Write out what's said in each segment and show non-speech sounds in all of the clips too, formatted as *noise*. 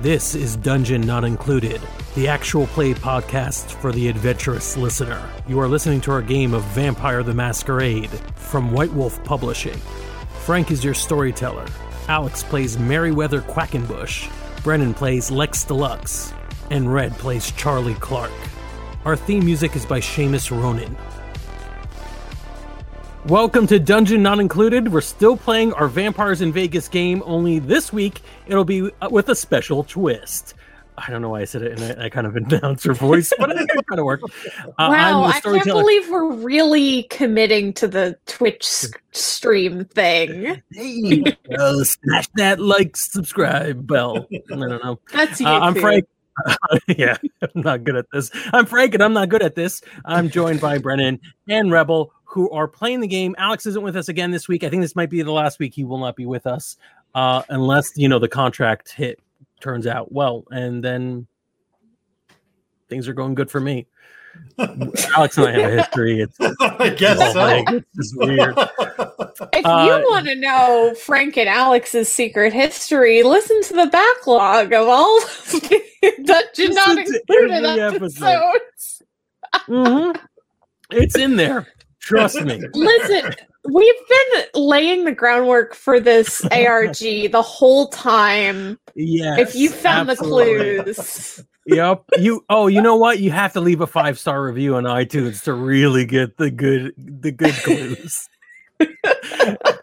This is Dungeon Not Included, the actual play podcast for the adventurous listener. You are listening to our game of Vampire the Masquerade from White Wolf Publishing. Frank is your storyteller. Alex plays Meriwether Quackenbush. Brennan plays Lex Deluxe. And Red plays Charlie Clark. Our theme music is by Seamus Ronan. Welcome to Dungeon Not Included. We're still playing our Vampires in Vegas game, only this week it'll be with a special twist. I don't know why I said it in a, a kind of *laughs* announced announcer voice, but it kind of worked. Uh, wow, I can't believe we're really committing to the Twitch stream thing. Hey, uh, smash that like, subscribe bell. I don't know. *laughs* That's you. Uh, I'm Frank. *laughs* yeah, I'm not good at this. I'm Frank, and I'm not good at this. I'm joined by Brennan and Rebel, who are playing the game. Alex isn't with us again this week. I think this might be the last week he will not be with us, uh, unless you know the contract hit turns out well, and then things are going good for me. *laughs* Alex and I have a history. It's *laughs* I guess oh, so. like, it's weird. *laughs* If Uh, you want to know Frank and Alex's secret history, listen to the backlog of all Dungeon Not Included every episodes. episode. Mhm. It's in there. Trust me. Listen, we've been laying the groundwork for this *laughs* ARG the whole time. Yeah. if you found absolutely. the clues. Yep. You oh, you know what? You have to leave a five star review on iTunes to really get the good the good clues. *laughs*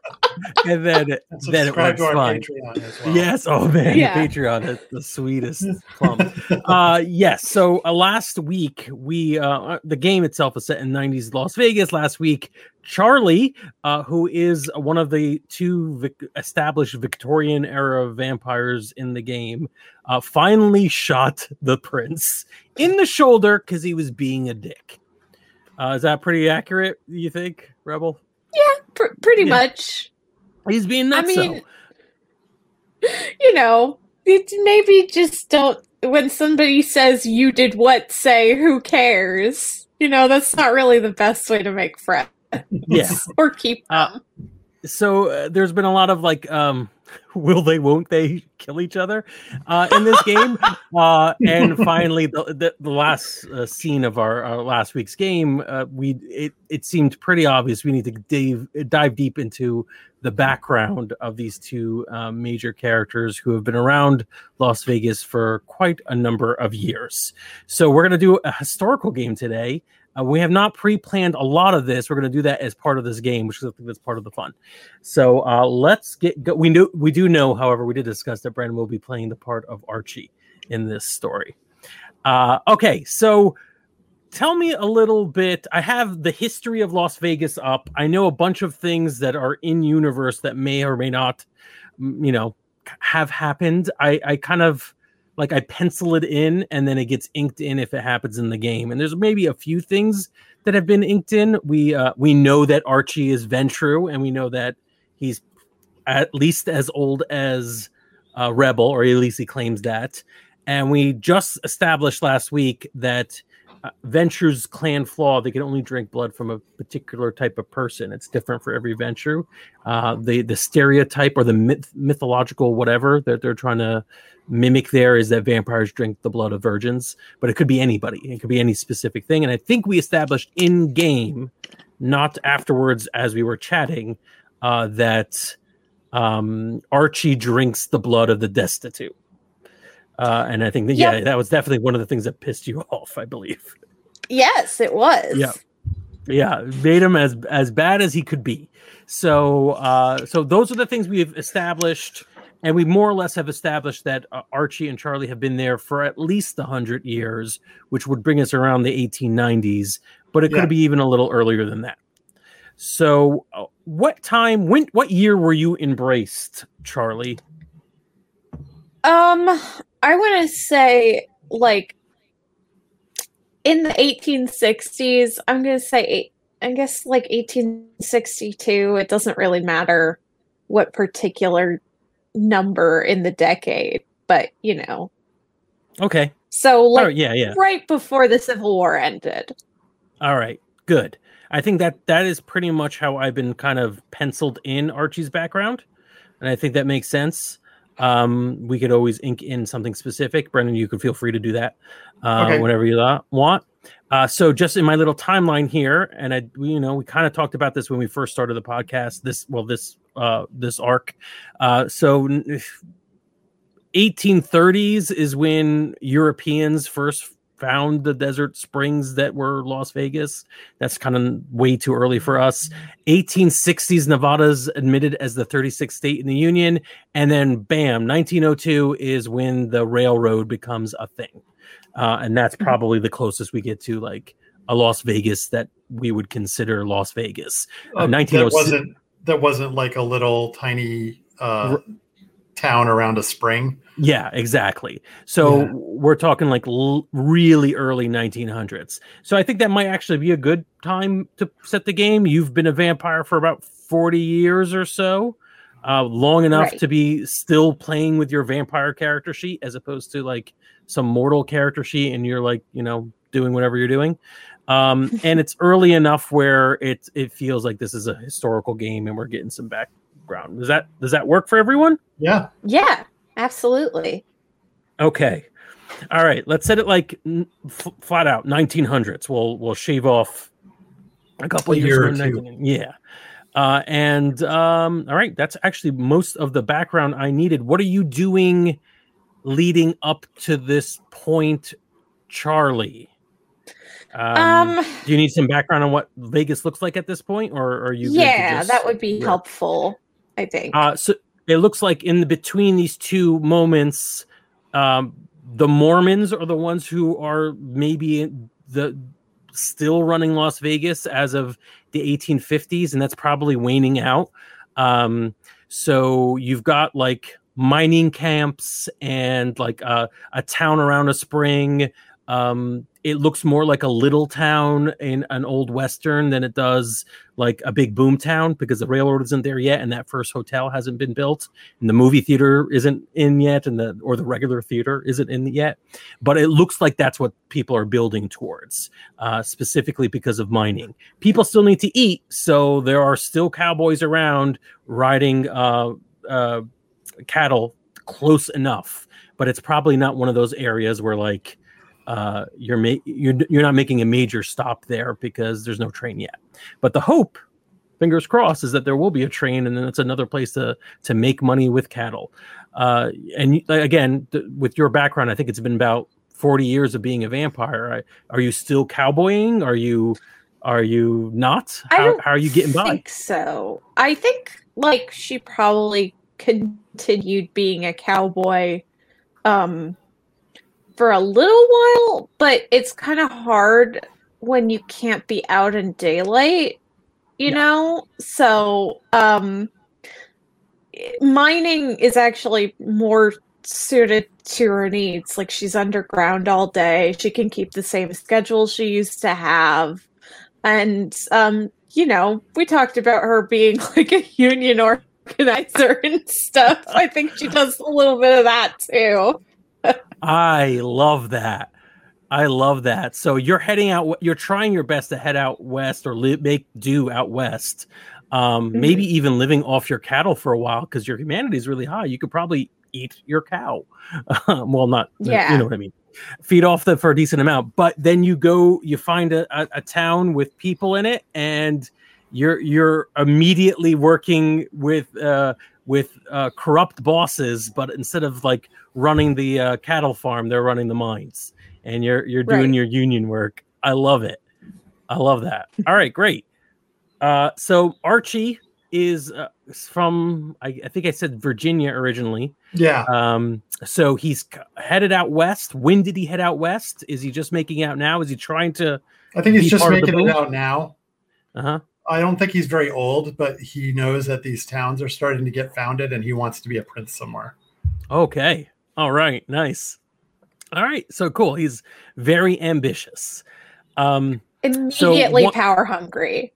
*laughs* and then it, And then it works to our fine. Patreon as well. Yes. Oh man, Yeah. Patreon is the sweetest *laughs* plum. uh yes. So uh, last week we uh the game itself is set in 90s Las Vegas. Last week, Charlie, uh, who is one of the two vic- established Victorian era vampires in the game, uh, finally shot the prince in the shoulder because he was being a dick. Uh, is that pretty accurate? You think, Rebel? Pr- pretty Yeah. much. He's being I nuts. mean, you know, it, maybe just don't. When somebody says you did what, say who cares. You know, that's not really the best way to make friends yeah. *laughs* or keep Uh, them. so uh, there's been a lot of like um *laughs* will they won't they kill each other uh in this game *laughs* uh and finally the the, the last uh, scene of our, our last week's game uh we it it seemed pretty obvious we need to dive, dive deep into the background of these two um, major characters who have been around Las Vegas for quite a number of years. So we're going to do a historical game today. Uh, we have not pre-planned a lot of this. We're going to do that as part of this game, which is I think that's part of the fun. So uh, let's get. Go. We know we do know, however, we did discuss that Brandon will be playing the part of Archie in this story. Uh, okay, so tell me a little bit. I have the history of Las Vegas up. I know a bunch of things that are in universe that may or may not, you know, have happened. I I kind of like I pencil it in and then it gets inked in if it happens in the game. And there's maybe a few things that have been inked in. We uh, we know that Archie is Ventrue, and we know that he's at least as old as uh, Rebel, or at least he claims that. And we just established last week that uh, Ventrue's clan flaw, they can only drink blood from a particular type of person. It's different for every Venture. Uh, the the stereotype or the myth, mythological whatever that they're trying to mimic there is that vampires drink the blood of virgins, but it could be anybody. It could be any specific thing. And I think we established in game, not afterwards as we were chatting, uh, that um, Archie drinks the blood of the destitute. Uh, and I think that, yeah, that was definitely one of the things that pissed you *laughs* off, I believe. Yes, it was. Yeah. Yeah, made him as as bad as he could be. So, uh, so those are the things we've established, and we more or less have established that uh, Archie and Charlie have been there for at least hundred years, which would bring us around the 1890s. But it Yeah. could be even a little earlier than that. So, uh, what time? When? What year were you embraced, Charlie? Um, I want to say like in the 1860s. I'm going to say I guess like 1862, it doesn't really matter what particular number in the decade, but you know. Okay. So oh, like oh, yeah, yeah. right before the Civil War ended. All right. Good. I think that that is pretty much how I've been kind of penciled in Archie's background, and I think that makes sense. Um, we could always ink in something specific. Brennan, you can feel free to do that uh, okay. whenever you want. Uh, so just in my little timeline here, and I, you know, we kind of talked about this when we first started the podcast. This, well, this, uh, this arc. Uh, so 1830s is when Europeans first found the desert springs that were Las Vegas. That's kind of way too early for us. 1860s, Nevada's admitted as the 36th state in the Union. And then, bam, 1902 is when the railroad becomes a thing. Uh, and that's mm-hmm. probably the closest we get to like a Las Vegas that we would consider Las Vegas. Uh, uh, that wasn't that wasn't like a little tiny uh, town around a spring. Yeah, exactly. So yeah. we're talking like l- really early 1900s. So I think that might actually be a good time to set the game. You've been a vampire for about 40 years or so, uh, long enough right. to be still playing with your vampire character sheet as opposed to like some mortal character sheet and you're like, you know, doing whatever you're doing. Um, *laughs* and it's early enough where it it feels like this is a historical game and we're getting some background. Does that does that work for everyone? Yeah. Yeah. Absolutely. Okay. All right. Let's set it like f- flat out 1900s. We'll we'll shave off a couple a years. Year yeah. Uh, and um, all right, that's actually most of the background I needed. What are you doing leading up to this point, Charlie? Um, um, do you need some background on what Vegas looks like at this point, or are you? Yeah, just, that would be yeah. helpful. I think. Uh, so it looks like in the between these two moments, um, the Mormons are the ones who are maybe the still running Las Vegas as of the 1850s, and that's probably waning out. Um, so you've got like mining camps and like a, a town around a spring. Um, it looks more like a little town in an old western than it does like a big boom town because the railroad isn't there yet and that first hotel hasn't been built and the movie theater isn't in yet and the or the regular theater isn't in yet. But it looks like that's what people are building towards uh, specifically because of mining. People still need to eat so there are still cowboys around riding uh, uh, cattle close enough but it's probably not one of those areas where like uh, you're ma- you're you're not making a major stop there because there's no train yet. But the hope, fingers crossed, is that there will be a train, and then it's another place to to make money with cattle. Uh, and again, th- with your background, I think it's been about 40 years of being a vampire. Are you still cowboying? Are you are you not? How, how are you getting by? I think so. I think like she probably continued being a cowboy um for a little while, but it's kind of hard when you can't be out in daylight, you yeah. know? So, um mining is actually more suited to her needs. Like she's underground all day. She can keep the same schedule she used to have. And um, you know, we talked about her being *laughs* like a union organizer and stuff. I think she does a little bit of that too. I love that. I love that. So you're heading out. You're trying your best to head out west or li- make do out west. Um, mm-hmm. Maybe even living off your cattle for a while because your humanity is really high. You could probably eat your cow. *laughs* Um, well, not yeah. you know what I mean. Feed off them for a decent amount, but then you go, you find a, a, a town with people in it, and you're you're immediately working with uh, with uh, corrupt bosses, but instead of like running the uh, cattle farm, they're running the mines, and you're you're doing right. your union work. I love it. I love that. All right, great. Uh, so Archie is uh, from I, I, think I said Virginia originally. Yeah. Um. So he's headed out west. When did he head out west? Is he just making out now? Is he trying to? I think he's just making it out now. Uh huh. I don't think he's very old, but he knows that these towns are starting to get founded, and he wants to be a prince somewhere. Okay. All right. Nice. All right. So cool. He's very ambitious. Um, Immediately what- power hungry.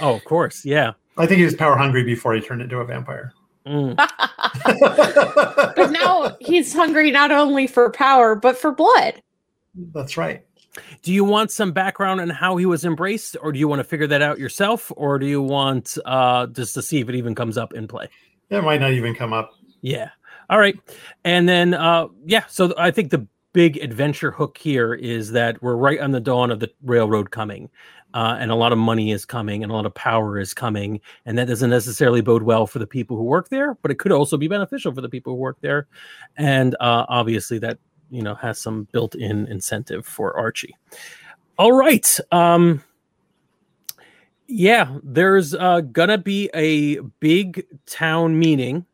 Oh, of course, yeah. I think he was power hungry before he turned into a vampire. Mm. *laughs* *laughs* but now he's hungry not only for power but for blood. That's right. Do you want some background on how he was embraced, or do you want to figure that out yourself, or do you want uh, just to see if it even comes up in play? It might not even come up. Yeah. All right. And then, uh, yeah. So I think the big adventure hook here is that we're right on the dawn of the railroad coming, uh, and a lot of money is coming, and a lot of power is coming, and that doesn't necessarily bode well for the people who work there, but it could also be beneficial for the people who work there, and uh, obviously that you know has some built-in incentive for Archie. All right. Um, yeah, there's uh, gonna be a big town meeting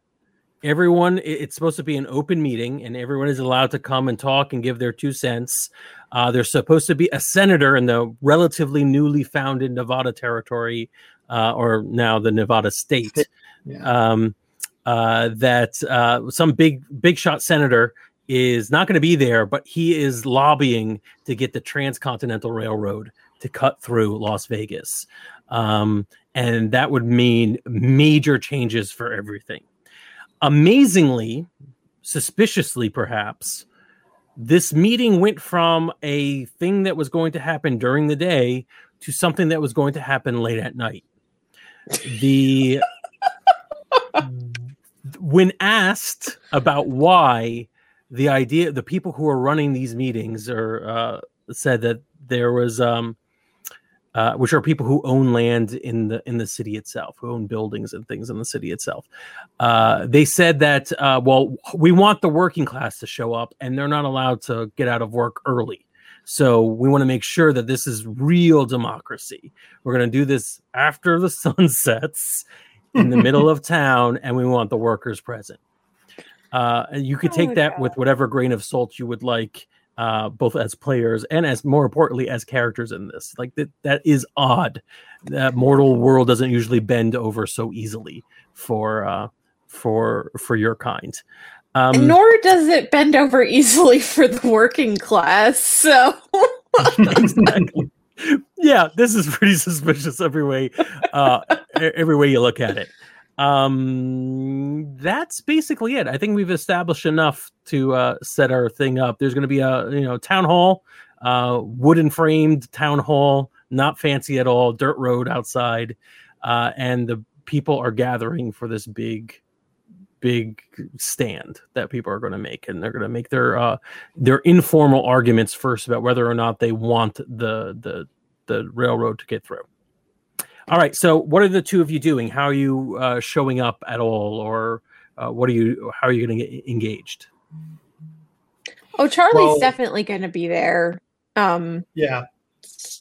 everyone it's supposed to be an open meeting and everyone is allowed to come and talk and give their two cents. Uh, there's supposed to be a senator in the relatively newly founded nevada territory uh, or now the nevada state. Yeah. um, uh, that uh, some big big shot senator is not going to be there but he is lobbying to get the transcontinental railroad to cut through las vegas. Um, and that would mean major changes for everything amazingly, suspiciously perhaps, this meeting went from a thing that was going to happen during the day to something that was going to happen late at night. The when asked about why the idea the people who are running these meetings or uh, said that there was um uh, which are people who own land in the in the city itself, who own buildings and things in the city itself. Uh, they said that uh, well, we want the working class to show up, and they're not allowed to get out of work early. So we want to make sure that this is real democracy. We're going to do this after the *laughs* sun sets in the middle of *laughs* town, and we want the workers present. Uh, and you could Oh take my that God. with whatever grain of salt you would like uh, both as players and as more importantly as characters in this. Like that, that is odd. That mortal world doesn't usually bend over so easily for uh, for for your kind. Um, Nor does it bend over easily for the working class. So *laughs* *laughs* exactly. Yeah, this is pretty suspicious every way, uh, every way you look at it. Um, that's basically it. I think we've established enough to uh, set our thing up. There's going to be a you know town hall, uh, wooden framed town hall, not fancy at all, dirt road outside, uh, and the people are gathering for this big big stand that people are going to make and they're going to make their uh their informal arguments first about whether or not they want the the the railroad to get through all right so what are the two of you doing how are you uh showing up at all or uh, what are you how are you going to get engaged Oh, Charlie's Well- definitely going to be there. Um Yeah.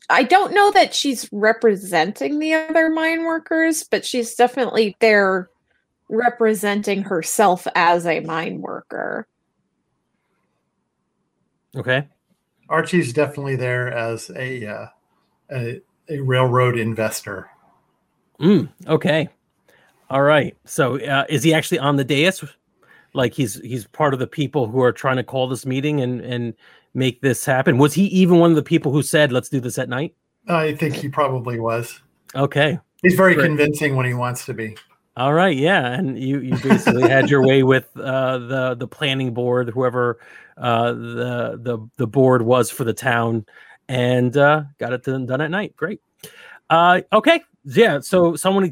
I don't know that she's representing the other mine workers, but she's definitely there representing herself as a mine worker. okay Archie's definitely there as a uh, a, a railroad investor. Mm, okay all right so uh, is he actually on the dais like he's he's part of the people who are trying to call this meeting and and make this happen was he even one of the people who said let's do this at night I think he probably was. okay He's very Great. convincing when he wants to be. All right, yeah, and you you basically had your way with uh, the the planning board, whoever uh, the the the board was for the town, and uh, got it done, done at night. Great. Uh, okay, yeah. So someone,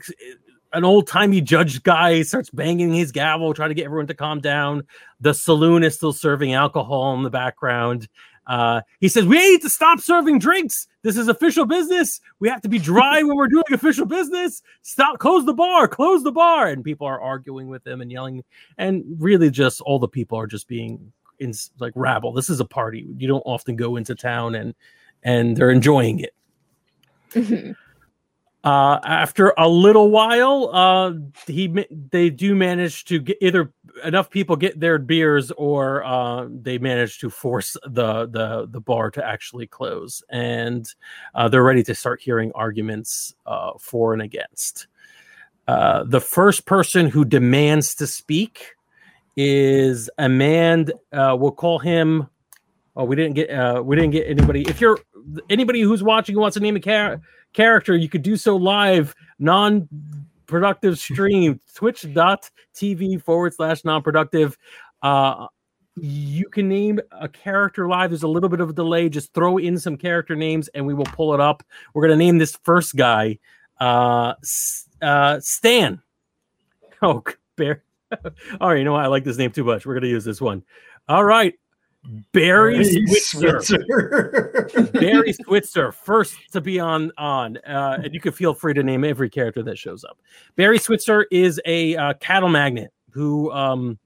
an old timey judge guy, starts banging his gavel, trying to get everyone to calm down. The saloon is still serving alcohol in the background. Uh, he says, "We need to stop serving drinks. This is official business. We have to be dry when we're doing official business. Stop, close the bar, close the bar." And people are arguing with him and yelling, and really, just all the people are just being in like rabble. This is a party. You don't often go into town and and they're enjoying it. Mhm. Uh, after a little while, uh, he they do manage to get either enough people get their beers, or uh, they manage to force the the the bar to actually close, and uh, they're ready to start hearing arguments uh, for and against. The first person who demands to speak is a man. We'll call him. Oh, we didn't get we didn't get anybody. If you're anybody who's watching who wants to name a char- character, you could do so live, non productive stream, *laughs* twitch.tv forward slash non productive. Uh, you can name a character live. There's a little bit of a delay. Just throw in some character names and we will pull it up. We're going to name this first guy uh, uh, Stan. *laughs* Oh, bear. *laughs* All right, you know what? I like this name too much. We're going to use this one. All right. Barry, Barry Switzer. Switzer. *laughs* Barry Switzer, first to be on on, uh, and you can feel free to name every character that shows up. Barry Switzer is a uh, cattle magnate who um,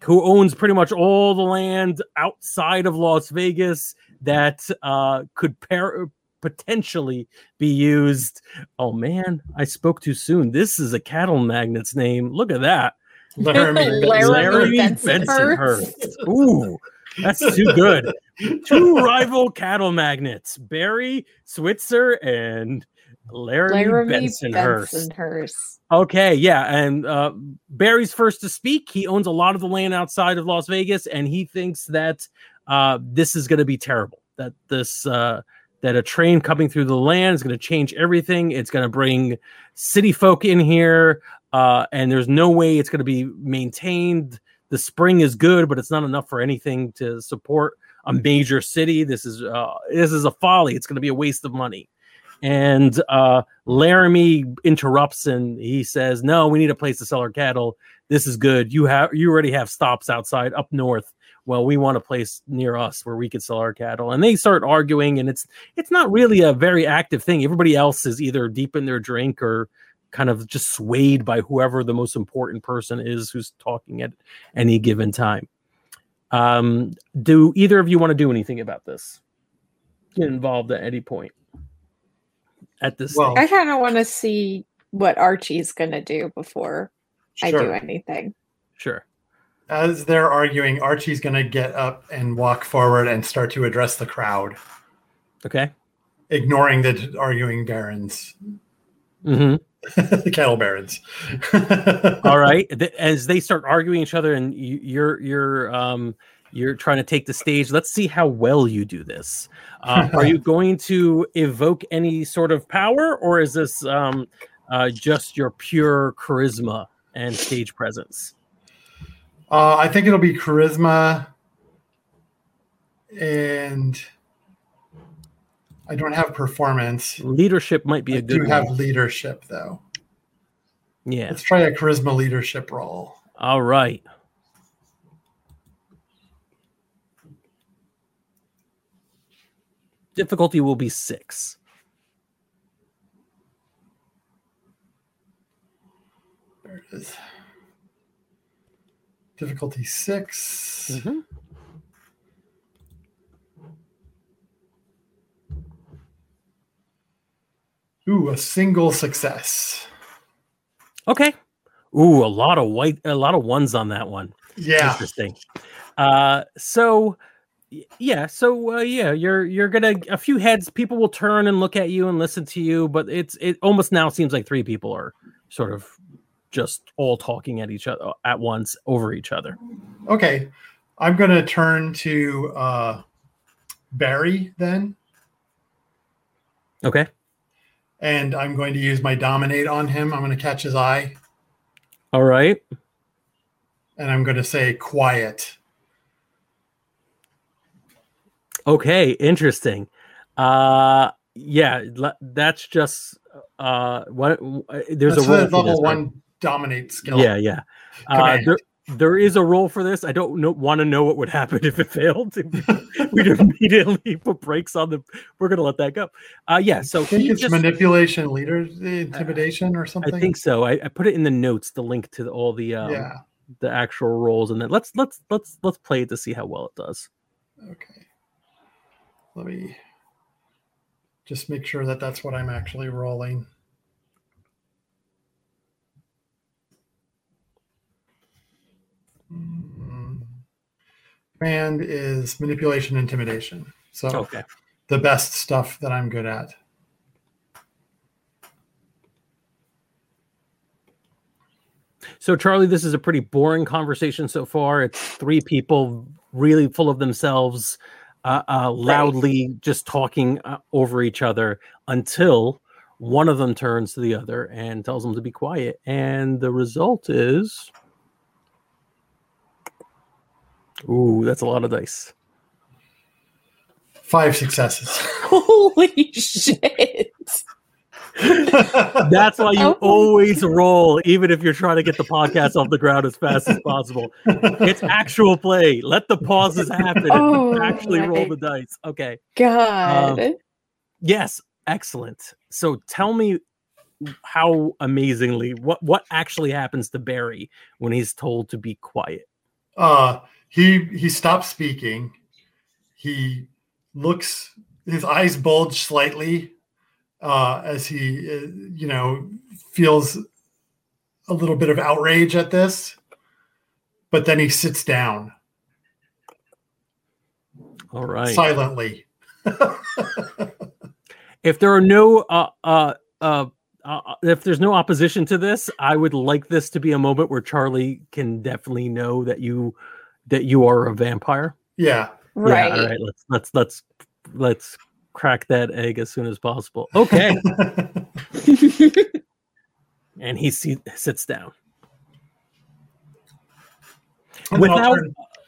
who owns pretty much all the land outside of Las Vegas that uh, could pair potentially be used. Oh man, I spoke too soon. This is a cattle magnet's name. Look at that. Laramie, *laughs* Laramie Bensonhurst. Ooh, that's too good. Two rival cattle magnets, Barry Switzer and Laramie, Laramie Bensonhurst. Bensonhurst. Okay, yeah, and uh, Barry's first to speak. He owns a lot of the land outside of Las Vegas, and he thinks that uh, this is going to be terrible. That this uh, that a train coming through the land is going to change everything. It's going to bring city folk in here, uh, and there's no way it's going to be maintained the spring is good, but it's not enough for anything to support a major city. This is uh, this is a folly. It's going to be a waste of money. And uh, Laramie interrupts and he says, "No, we need a place to sell our cattle. This is good. You have you already have stops outside up north. Well, we want a place near us where we could sell our cattle." And they start arguing, and it's it's not really a very active thing. Everybody else is either deep in their drink or kind of just swayed by whoever the most important person is who's talking at any given time. Um, do either of you want to do anything about this? Get involved at any point at this. Well, I kind of want to see what Archie's going to do before sure. I do anything. Sure. As they're arguing, Archie's going to get up and walk forward and start to address the crowd. Okay. Ignoring the arguing barons. Mm-hmm. *laughs* the cattle barons. *laughs* All right. As they start arguing each other, and you're you're um you're trying to take the stage. Let's see how well you do this. Uh, are you *laughs* going to evoke any sort of power, or is this um, uh, just your pure charisma and stage presence? Uh, I think it'll be charisma and I don't have performance. Leadership might be I a good. I Do have leadership though. Yeah. Let's try a charisma leadership roll. All right. Difficulty will be six. There it is. Difficulty 6 mm-hmm. Ooh, a single success. Okay. Ooh, a lot of white, a lot of ones on that one. Yeah. Interesting. Uh, so yeah, so uh, yeah, you're you're gonna a few heads. People will turn and look at you and listen to you, but it's it almost now seems like three people are sort of just all talking at each other at once over each other. Okay, I'm gonna turn to uh, Barry then. Okay and I'm going to use my dominate on him. I'm going to catch his eye. All right. And I'm going to say quiet. Okay, interesting. Uh yeah, that's just uh what there's that's a level this, 1 dominate skill. Yeah, yeah. Uh, there, there is a roll for this. I don't know, want to know what would happen if it failed. *laughs* We'd immediately put brakes on the. We're going to let that go. Uh, yeah. So I think it's just, manipulation, leader, intimidation, or something. I think so. I, I, put it in the notes, the link to all the um, yeah. the actual rolls, and then let's let's let's let's play it to see how well it does. Okay. Let me just make sure that that's what I'm actually rolling. Command is manipulation, intimidation. So okay. the best stuff that I'm good at. So, Charlie, this is a pretty boring conversation so far. It's three people really full of themselves. uh, uh, loudly right. just talking uh, over each other until one of them turns to the other and tells them to be quiet. And the result is. Ooh, that's a lot of dice. Five successes. *laughs* *laughs* Holy shit. That's why you oh always roll, even if you're trying to get the podcast off the ground as fast as possible. It's actual play. Let the pauses happen oh, actually roll the dice. Okay. God. Um, yes, excellent. So tell me how amazingly what what actually happens to Barry when he's told to be quiet. Uh he he stops speaking. He looks his eyes bulge slightly uh, as he, uh, you know, feels a little bit of outrage at this, but then he sits down. All right. Silently. *laughs* if there are no, uh, uh, uh, uh, if there's no opposition to this, I would like this to be a moment where Charlie can definitely know that you that you are a vampire. Yeah. Right. Yeah, all right. Let's let's let's let's crack that egg as soon as possible. Okay. *laughs* and he see, sits down. Without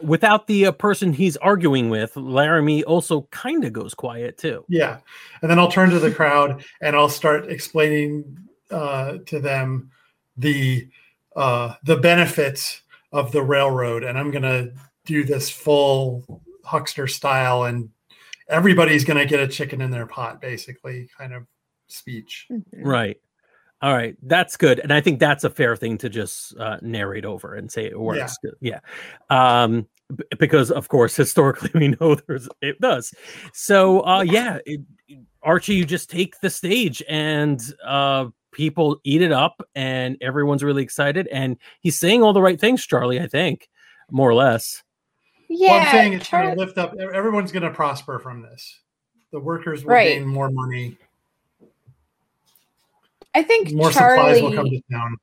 without the uh, person he's arguing with, Laramie also kind of goes quiet too. Yeah, and then I'll turn to the crowd and I'll start explaining uh, to them the uh, the benefits of the railroad, and I'm gonna do this full huckster style and everybody's going to get a chicken in their pot, basically, kind of speech. Mm-hmm. Right. All right, that's good, and I think that's a fair thing to just uh, narrate over and say it works. Yeah, yeah. Um, b- because of course *laughs* historically we know there's it does. So uh, yeah, it, Archie, you just take the stage and uh, people eat it up, and everyone's really excited, and he's saying all the right things, Charlie. I think more or less. Yeah, well, I'm saying it's going to lift up. Everyone's going to prosper from this. The workers will right. gain more money. I think more Charlie supplies will come to town.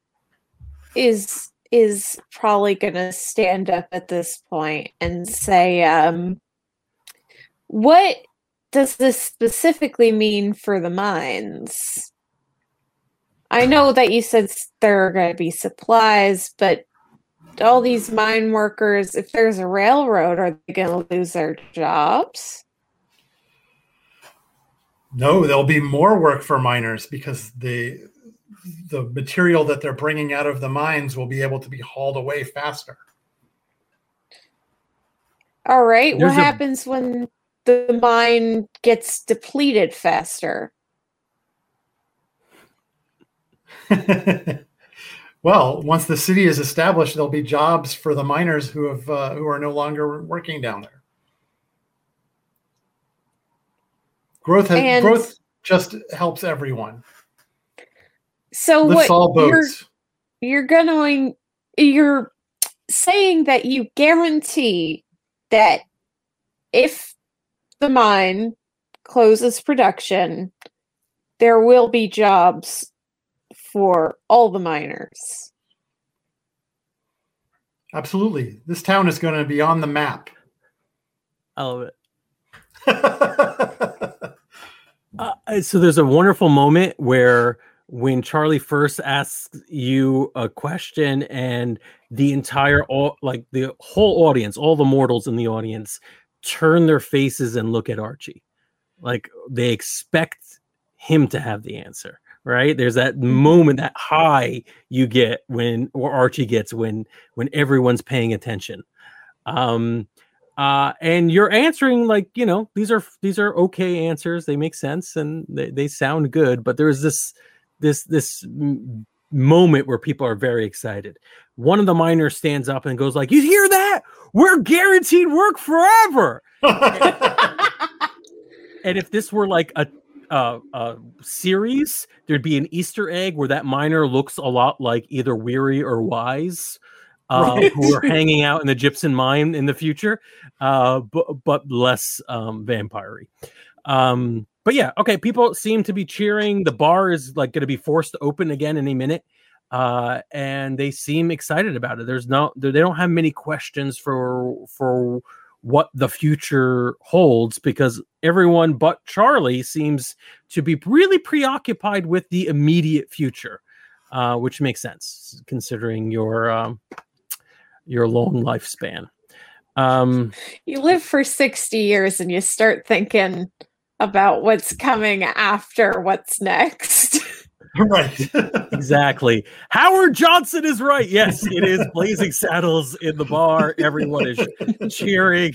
Is is probably going to stand up at this point and say, um, "What does this specifically mean for the mines?" I know that you said there are going to be supplies, but all these mine workers, if there's a railroad, are they going to lose their jobs? No, there'll be more work for miners because the the material that they're bringing out of the mines will be able to be hauled away faster. All right. There's what a... happens when the mine gets depleted faster? *laughs* Well, once the city is established, there'll be jobs for the miners who have uh, who are no longer working down there. Growth has, and growth just helps everyone. So Lifts what you're, you're going you're saying that you guarantee that if the mine closes production, there will be jobs for all the miners. Absolutely. This town is going to be on the map. I love it. *laughs* uh, so there's a wonderful moment where when Charlie first asks you a question and the entire like the whole audience, all the mortals in the audience turn their faces and look at Archie. Like they expect him to have the answer right? There's that mm-hmm. moment that high you get when or archie gets when when everyone's paying attention. Um uh and you're answering like you know these are these are okay answers. They make sense and they, they sound good but there's this this this moment where people are very excited. One of the miners stands up and goes like you hear that? We're guaranteed work forever! *laughs* And if this were like a uh, uh, series, there'd be an Easter egg where that miner looks a lot like either Weary or Wise, *laughs* uh, right. who are hanging out in the Gypsum mine in the future, uh, but, but less um, vampire um, but yeah, okay. People seem to be cheering. The bar is like going to be forced to open again any minute, uh, and they seem excited about it. There's no, they don't have many questions for for what the future holds because everyone but Charlie seems to be really preoccupied with the immediate future, uh, which makes sense considering your um, your long lifespan. Um, you live for 60 years and you start thinking about what's coming after what's next. *laughs* *laughs* right. exactly. Howard Johnson is right. Yes, it is Blazing Saddles in the bar. Everyone is cheering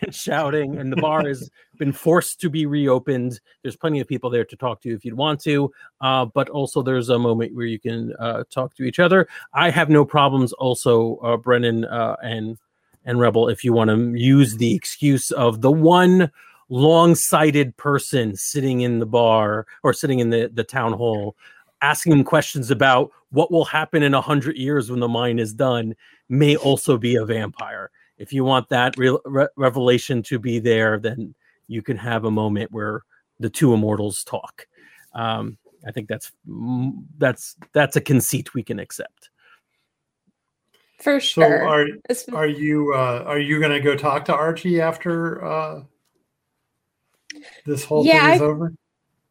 and shouting, and the bar has been forced to be reopened. There's plenty of people there to talk to if you'd want to, uh, but also there's a moment where you can uh, talk to each other. I have no problems. Also, uh, Brennan uh, and and Rebel, if you want to use the excuse of the one long-sighted person sitting in the bar or sitting in the, the town hall asking them questions about what will happen in a hundred years when the mine is done may also be a vampire. If you want that re- re- revelation to be there, then you can have a moment where the two immortals talk. Um, I think that's that's that's a conceit we can accept. For sure. So are are you uh, are you going to go talk to Archie after uh, this whole yeah, thing is I, over?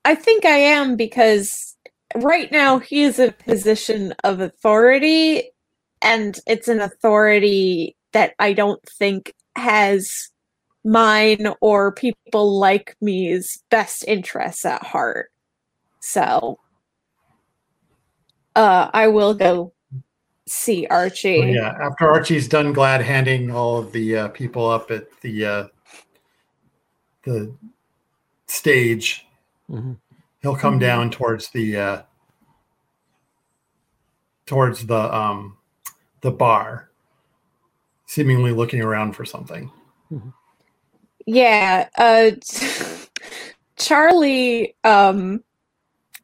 I think I am because right now he is in a position of authority and it's an authority that I don't think has mine or people like me's best interests at heart. So uh I will go see Archie. Well, yeah, after Archie's done glad handing all of the uh, people up at the uh the stage, mm-hmm he'll come mm-hmm. down towards the uh, towards the um, the bar, seemingly looking around for something. Mm-hmm. Yeah, uh, *laughs* Charlie um,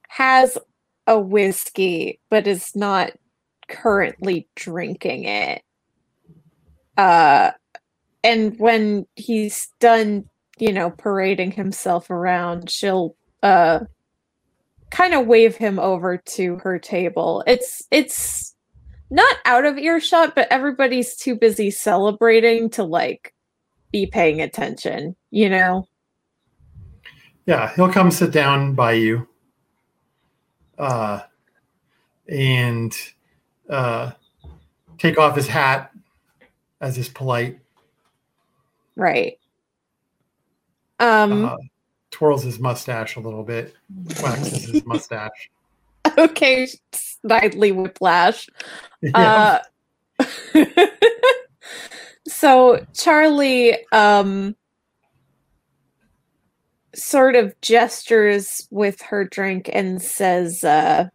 has a whiskey, but is not currently drinking it. Uh, and when he's done, you know, parading himself around, she'll uh kind of wave him over to her table. It's it's not out of earshot, but everybody's too busy celebrating to like be paying attention, you know? Yeah, he'll come sit down by you. Uh and uh take off his hat as is polite. Right. Um uh, twirls his mustache a little bit, waxes his mustache. *laughs* Okay, Snidely Whiplash. Yeah. Uh, *laughs* so Charlie um, sort of gestures with her drink and says, uh,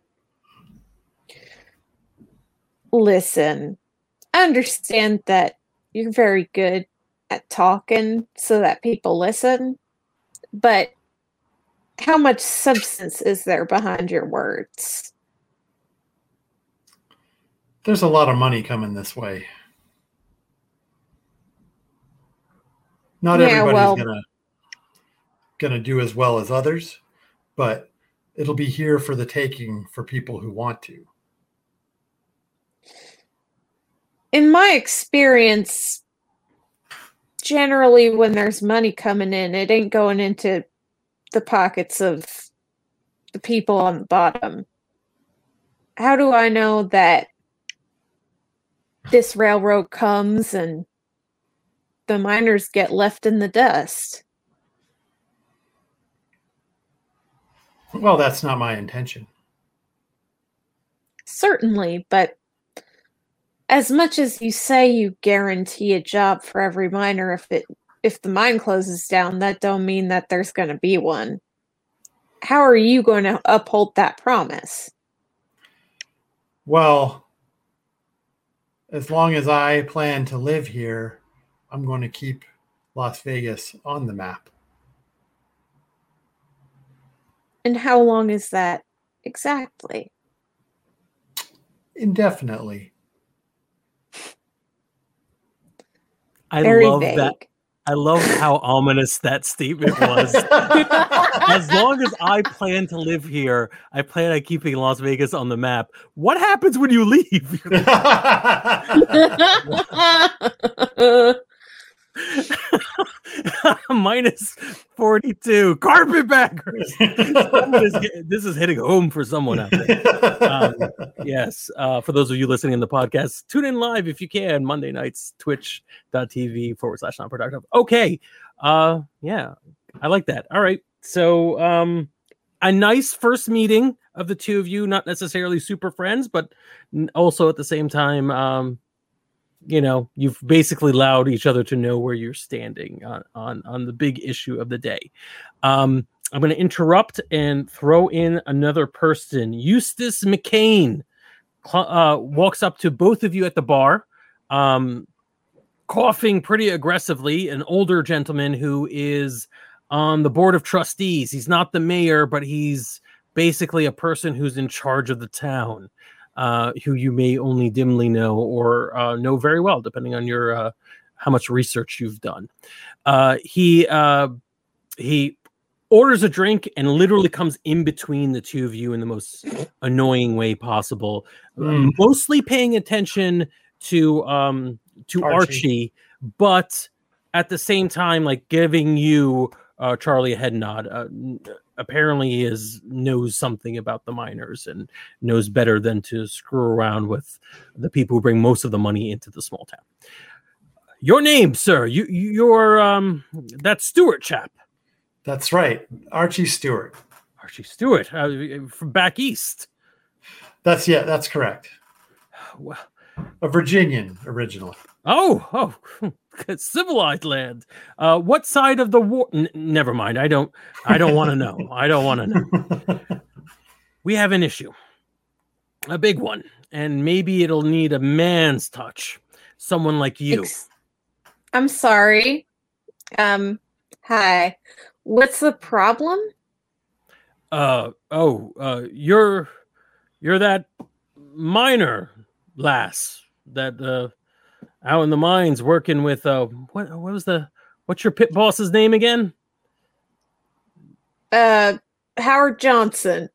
Listen, I understand that you're very good at talking so that people listen but how much substance is there behind your words? There's a lot of money coming this way. Not yeah, everybody's well, gonna gonna do as well as others, but it'll be here for the taking for people who want to. In my experience, generally when there's money coming in, it ain't going into the pockets of the people on the bottom. How do I know that this railroad comes and the miners get left in the dust? Well, that's not my intention. Certainly, but as much as you say you guarantee a job for every miner if it if the mine closes down that don't mean that there's going to be one. How are you going to uphold that promise? Well as long as i plan to live here i'm going to keep las vegas on the map. And how long is that exactly? Indefinitely I Very love vague. that. I love how ominous that statement was. *laughs* as long as I plan to live here, I plan on keeping Las Vegas on the map. What happens when you leave? *laughs* *laughs* *laughs* minus 42 carpetbaggers. Is this is hitting home for someone out there. Um, *laughs* yes. Uh, for those of you listening in the podcast, tune in live if you can. Monday nights, twitch.tv forward slash non productive. Okay. Uh, yeah. I like that. All right. So, um, a nice first meeting of the two of you, not necessarily super friends, but also at the same time, um, you know, you've basically allowed each other to know where you're standing on on, on the big issue of the day. Um, I'm going to interrupt and throw in another person. Eustace McCain uh, walks up to both of you at the bar, um, coughing pretty aggressively. An older gentleman who is on the board of trustees. He's not the mayor, but he's basically a person who's in charge of the town, uh, who you may only dimly know or uh, know very well, depending on your uh, how much research you've done. Uh, he uh, he orders a drink and literally comes in between the two of you in the most annoying way possible, Mm. mostly paying attention to um, to Archie. Archie, but at the same time, like giving you uh, Charlie a head nod. Uh, apparently, is knows something about the miners and knows better than to screw around with the people who bring most of the money into the small town. Your name, sir? You you're um that Stewart chap, That's right. Archie Stewart. Archie Stewart uh, from back east. That's yeah, that's correct. Well, A Virginian originally. Oh, oh, *laughs* civilized land. Uh, what side of the war? N- never mind. I don't. I don't want to know. I don't want to know. *laughs* We have an issue, a big one, and maybe it'll need a man's touch. Someone like you. Ex- I'm sorry. Um, hi. What's the problem? Uh oh. Uh, you're you're that miner lass that uh out in the mines working with uh what what was the what's your pit boss's name again? Uh, Howard Johnson.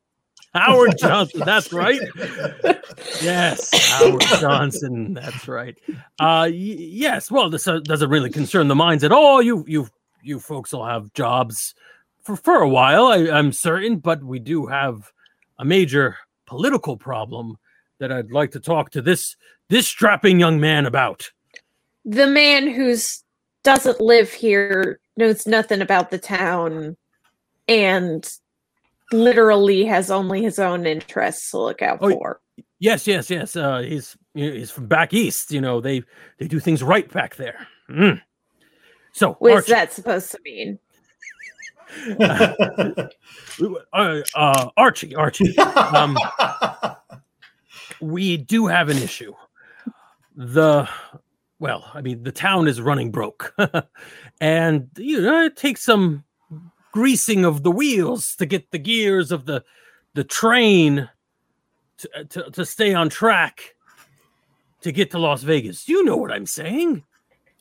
Howard Johnson. That's right. *laughs* Yes, Howard Johnson. That's right. Uh, y- yes. Well, this uh, doesn't really concern the mines at all. You, you, you folks will have jobs for for a while. I, I'm certain, but we do have a major political problem that I'd like to talk to this this strapping young man about. The man who's doesn't live here knows nothing about the town and literally has only his own interests to look out Oh, for. Yes, yes, yes. Uh, he's he's from back east. You know, they they do things right back there. Mm. So, What is Archie- that supposed to mean? *laughs* uh, uh, Archie, Archie, um, *laughs* we do have an issue. The well, I mean, the town is running broke, *laughs* and you know, it takes some greasing of the wheels to get the gears of the the train to, uh, to, to stay on track to get to Las Vegas. You know what I'm saying?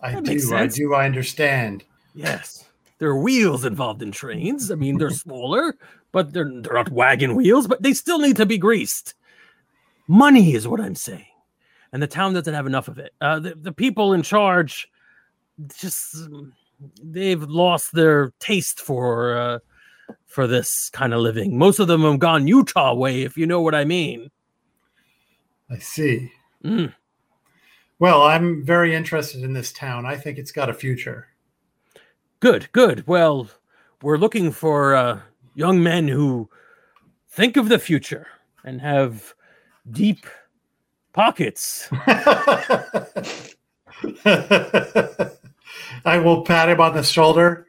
I That do, I do, I understand. Yes. There are wheels involved in trains. I mean, they're smaller, but they're they're not wagon wheels, but they still need to be greased. Money is what I'm saying. And the town doesn't have enough of it. Uh, the, the people in charge just they've lost their taste for uh, for this kind of living. Most of them have gone Utah way, if you know what I mean. I see. Mm. Well, I'm very interested in this town. I think it's got a future. Good, good. Well, we're looking for uh, young men who think of the future and have deep pockets. *laughs* I will pat him on the shoulder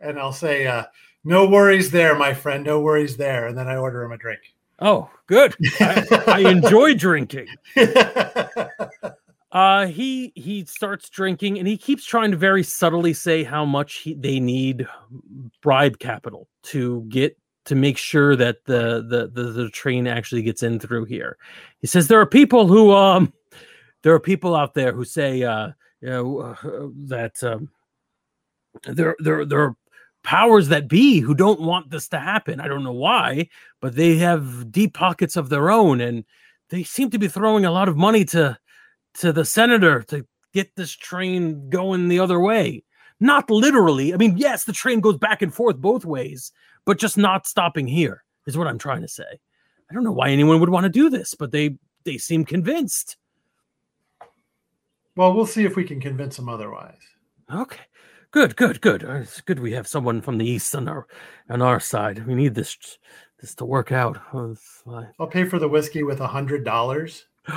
and I'll say, uh, No worries there, my friend. No worries there. And then I order him a drink. Oh, good. I, I enjoy drinking. *laughs* Uh, he he starts drinking and he keeps trying to very subtly say how much he, they need bribe capital to get to make sure that the, the the the train actually gets in through here. He says there are people who um there are people out there who say uh you know uh, that um there there there are powers that be who don't want this to happen. I don't know why, but they have deep pockets of their own and they seem to be throwing a lot of money to to the senator to get this train going the other way. Not literally. I mean, yes, the train goes back and forth both ways, but just not stopping here is what I'm trying to say. I don't know why anyone would want to do this, but they they seem convinced. Well, we'll see if we can convince them otherwise. Okay. Good, good, good. Uh, It's good we have someone from the east on our on our side. We need this this to work out. Oh, it's fine. I'll pay for the whiskey with a hundred dollars. *gasps*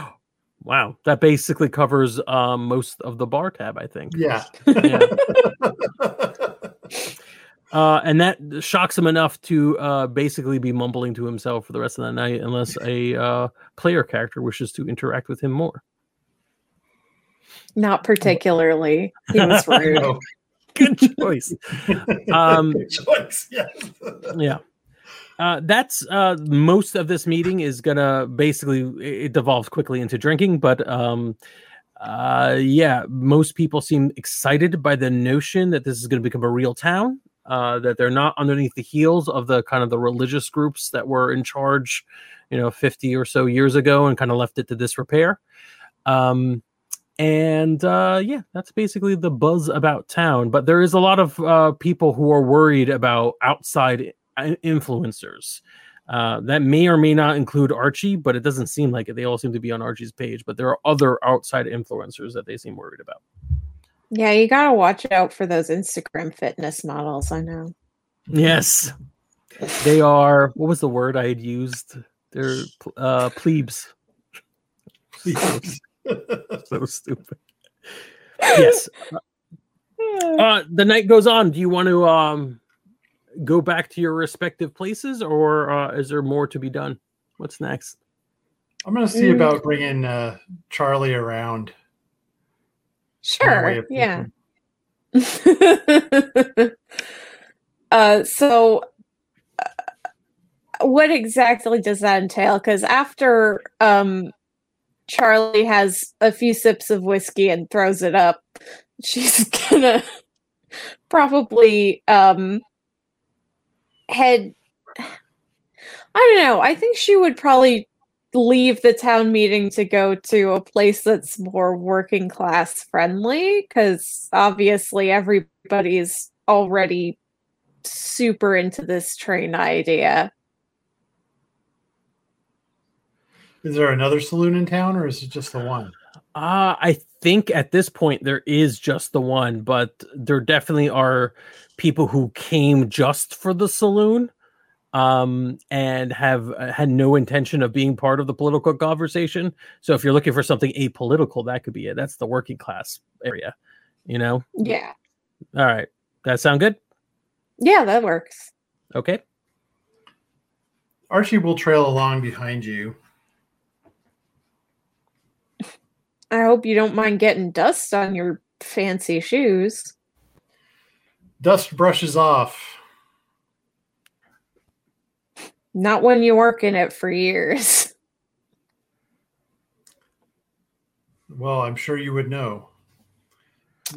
Wow, that basically covers um, most of the bar tab, I think. Yeah. Yeah. *laughs* *laughs* Uh, and that shocks him enough to uh, basically be mumbling to himself for the rest of the night, unless a uh, player character wishes to interact with him more. Not particularly. He was *laughs* rude. Oh, Good choice. *laughs* um, good choice. Yes. yeah. Uh, that's uh, most of this meeting is gonna basically it devolves quickly into drinking, but um, uh, yeah, most people seem excited by the notion that this is going to become a real town. Uh, that they're not underneath the heels of the kind of the religious groups that were in charge, you know, 50 or so years ago and kind of left it to disrepair. Um, and uh, yeah, that's basically the buzz about town. But there is a lot of uh, people who are worried about outside influencers. Uh, that may or may not include Archie, but it doesn't seem like it. They all seem to be on Archie's page, but there are other outside influencers that they seem worried about. Yeah, you gotta watch out for those Instagram fitness models. I know. Yes, they are. What was the word I had used? They're uh, plebes. Please. *laughs* So stupid. Yes. *sighs* Uh, the night goes on. Do you want to um, go back to your respective places, or uh, is there more to be done? What's next? I'm going to see about bringing uh, Charlie around. Sure. Yeah. *laughs* uh, so, uh, what exactly does that entail? Because after um, Charlie has a few sips of whiskey and throws it up, she's *laughs* gonna probably um, head. *sighs* I don't know. I think she would probably leave the town meeting to go to a place that's more working class friendly because obviously everybody's already super into this train idea. Is there another saloon in town, or is it just the one? Uh, I think at this point there is just the one, but there definitely are people who came just for the saloon um, and have uh, had no intention of being part of the political conversation. So if you're looking for something apolitical, that could be it. That's the working class area, you know? Yeah. All right. That sound good? Yeah, that works. Okay. Archie will trail along behind you. I hope you don't mind getting dust on your fancy shoes. Dust brushes off. Not when you work in it for years. *laughs* Well, I'm sure you would know.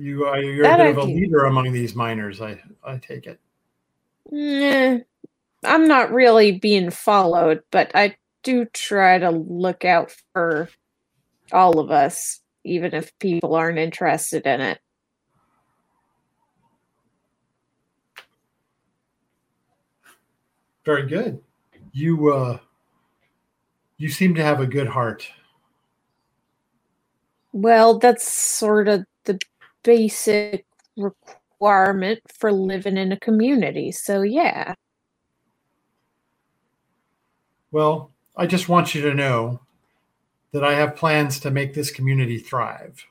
You are you're That a I bit of a do. leader among these miners. I I take it. Eh, I'm not really being followed, but I do try to look out for all of us, even if people aren't interested in it. Very good. You uh you seem to have a good heart. Well, that's sort of the basic requirement for living in a community. So, yeah. Well, I just want you to know that I have plans to make this community thrive.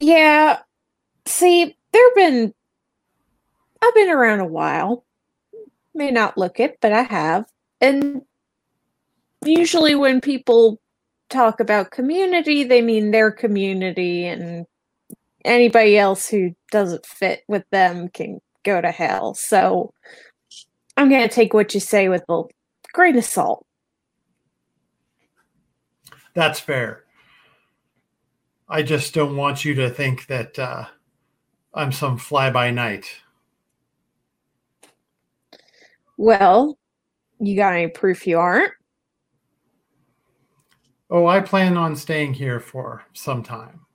Yeah. See, there've been I've been around a while. May not look it, but I have. And usually when people talk about community, they mean their community and anybody else who doesn't fit with them can go to hell. So I'm going to take what you say with a grain of salt. That's fair. I just don't want you to think that uh, I'm some fly by night. Well, you got any proof you aren't? Oh, I plan on staying here for some time.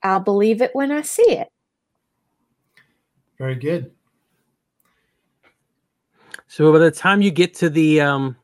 I'll believe it when I see it. Very good. So by the time you get to the um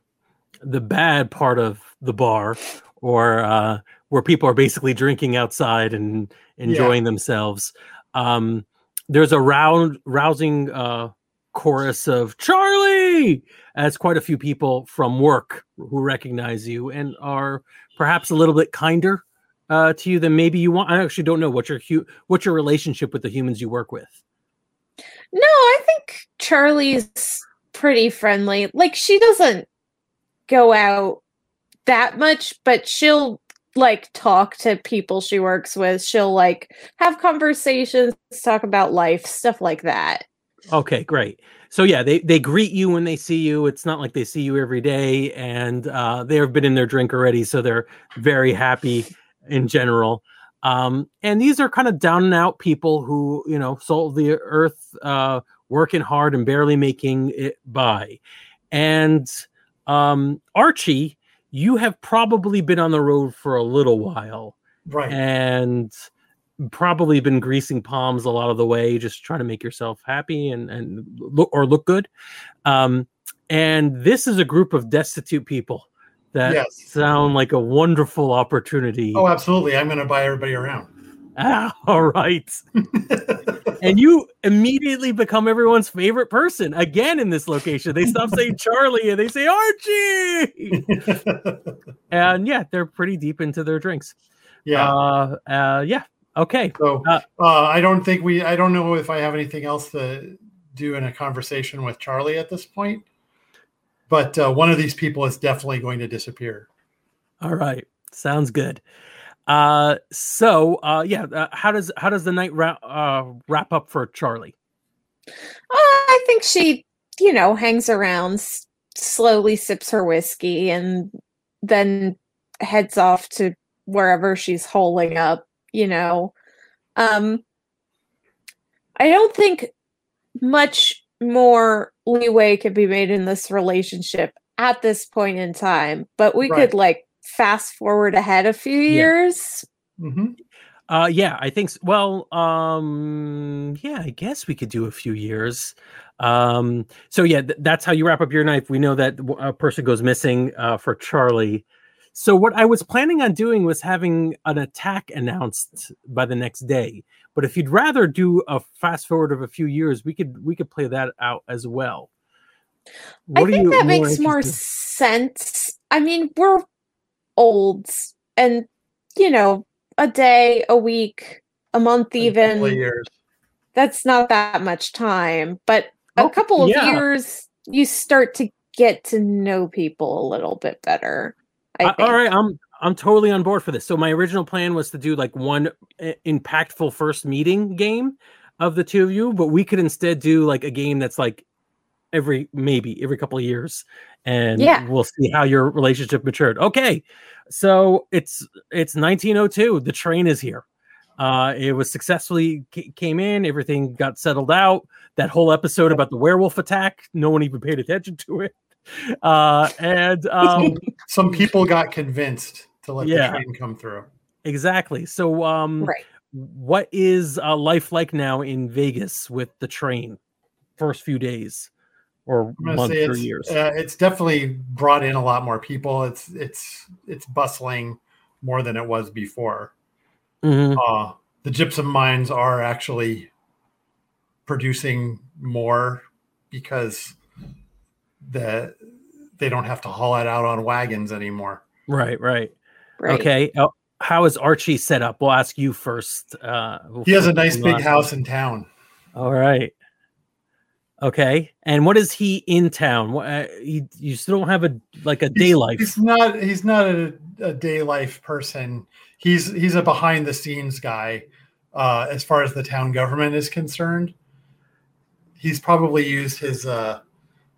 the bad part of the bar or uh where people are basically drinking outside and enjoying themselves, um there's a round rousing uh chorus of Charlie as quite a few people from work who recognize you and are perhaps a little bit kinder uh, to you than maybe you want. I actually don't know what your hu- what's your relationship with the humans you work with. No, I think Charlie's pretty friendly. Like she doesn't go out that much, but she'll like talk to people she works with. She'll like have conversations, talk about life, stuff like that. Okay, great. So yeah, they they greet you when they see you. It's not like they see you every day, and uh, they've been in their drink already, so they're very happy in general. Um, and these are kind of down and out people who you know sold the earth, uh, working hard and barely making it by. And um, Archie, you have probably been on the road for a little while, Right. and probably been greasing palms a lot of the way, just trying to make yourself happy and and look or look good. Um, and this is a group of destitute people that Yes. sound like a wonderful opportunity. oh, absolutely. I'm going to buy everybody around. Ah, *laughs* all right. *laughs* and you immediately become everyone's favorite person again in this location. They stop saying *laughs* Charlie and they say Archie. and yeah, they're pretty deep into their drinks. yeah. Uh, uh, yeah. Okay. So Uh, uh, I don't think we. I don't know if I have anything else to do in a conversation with Charlie at this point. But uh, one of these people is definitely going to disappear. All right. Sounds good. Uh, so uh, yeah. Uh, how does how does the night wrap uh, wrap up for Charlie? Uh, I think she, you know, hangs around, s- slowly sips her whiskey, and then heads off to wherever she's holing up. You know, um, I don't think much more leeway could be made in this relationship at this point in time, but we Right. could like fast forward ahead a few Yeah. years. hmm Uh, yeah, I think. s well, um, yeah, I guess we could do a few years. Um, so yeah, th- that's how you wrap up your knife. We know that a person goes missing uh, for Charlie. So what I was planning on doing was having an attack announced by the next day. But if you'd rather do a fast forward of a few years, we could we could play that out as well. I What are think you that makes more sense. I mean, we're old and you know, a day, a week, a month A even. years. That's not that much time, but a Oh, couple of yeah. years you start to get to know people a little bit better. I all right, I'm I'm totally on board for this. So my original plan was to do like one uh, impactful first meeting game of the two of you, but we could instead do like a game that's like every maybe every couple of years, and Yeah. we'll see how your relationship matured. Okay, so it's it's 1902. The train is here. Uh, it was successfully ca- came in. Everything got settled out. That whole episode about the werewolf attack, no one even paid attention to it. *laughs* Uh, and um, Some people got convinced to let Yeah. the train come through. Exactly. So, um, Right. what is uh, life like now in Vegas with the train? First few days, or months or it's, years. uh, it's definitely brought in a lot more people. It's it's it's bustling more than it was before. Mhm. Uh, the gypsum mines are actually producing more because the they don't have to haul it out on wagons anymore. Right. Right. Right. Okay. Uh, how is Archie set up? We'll ask you first. Uh, He has a nice big last- house in town. All right. Okay. And what is he in town? What, uh, you, you still don't have a like a day He's- life. He's not. He's not a, a day life person. He's he's a behind the scenes guy. Uh, as far as the town government is concerned, he's probably used his uh,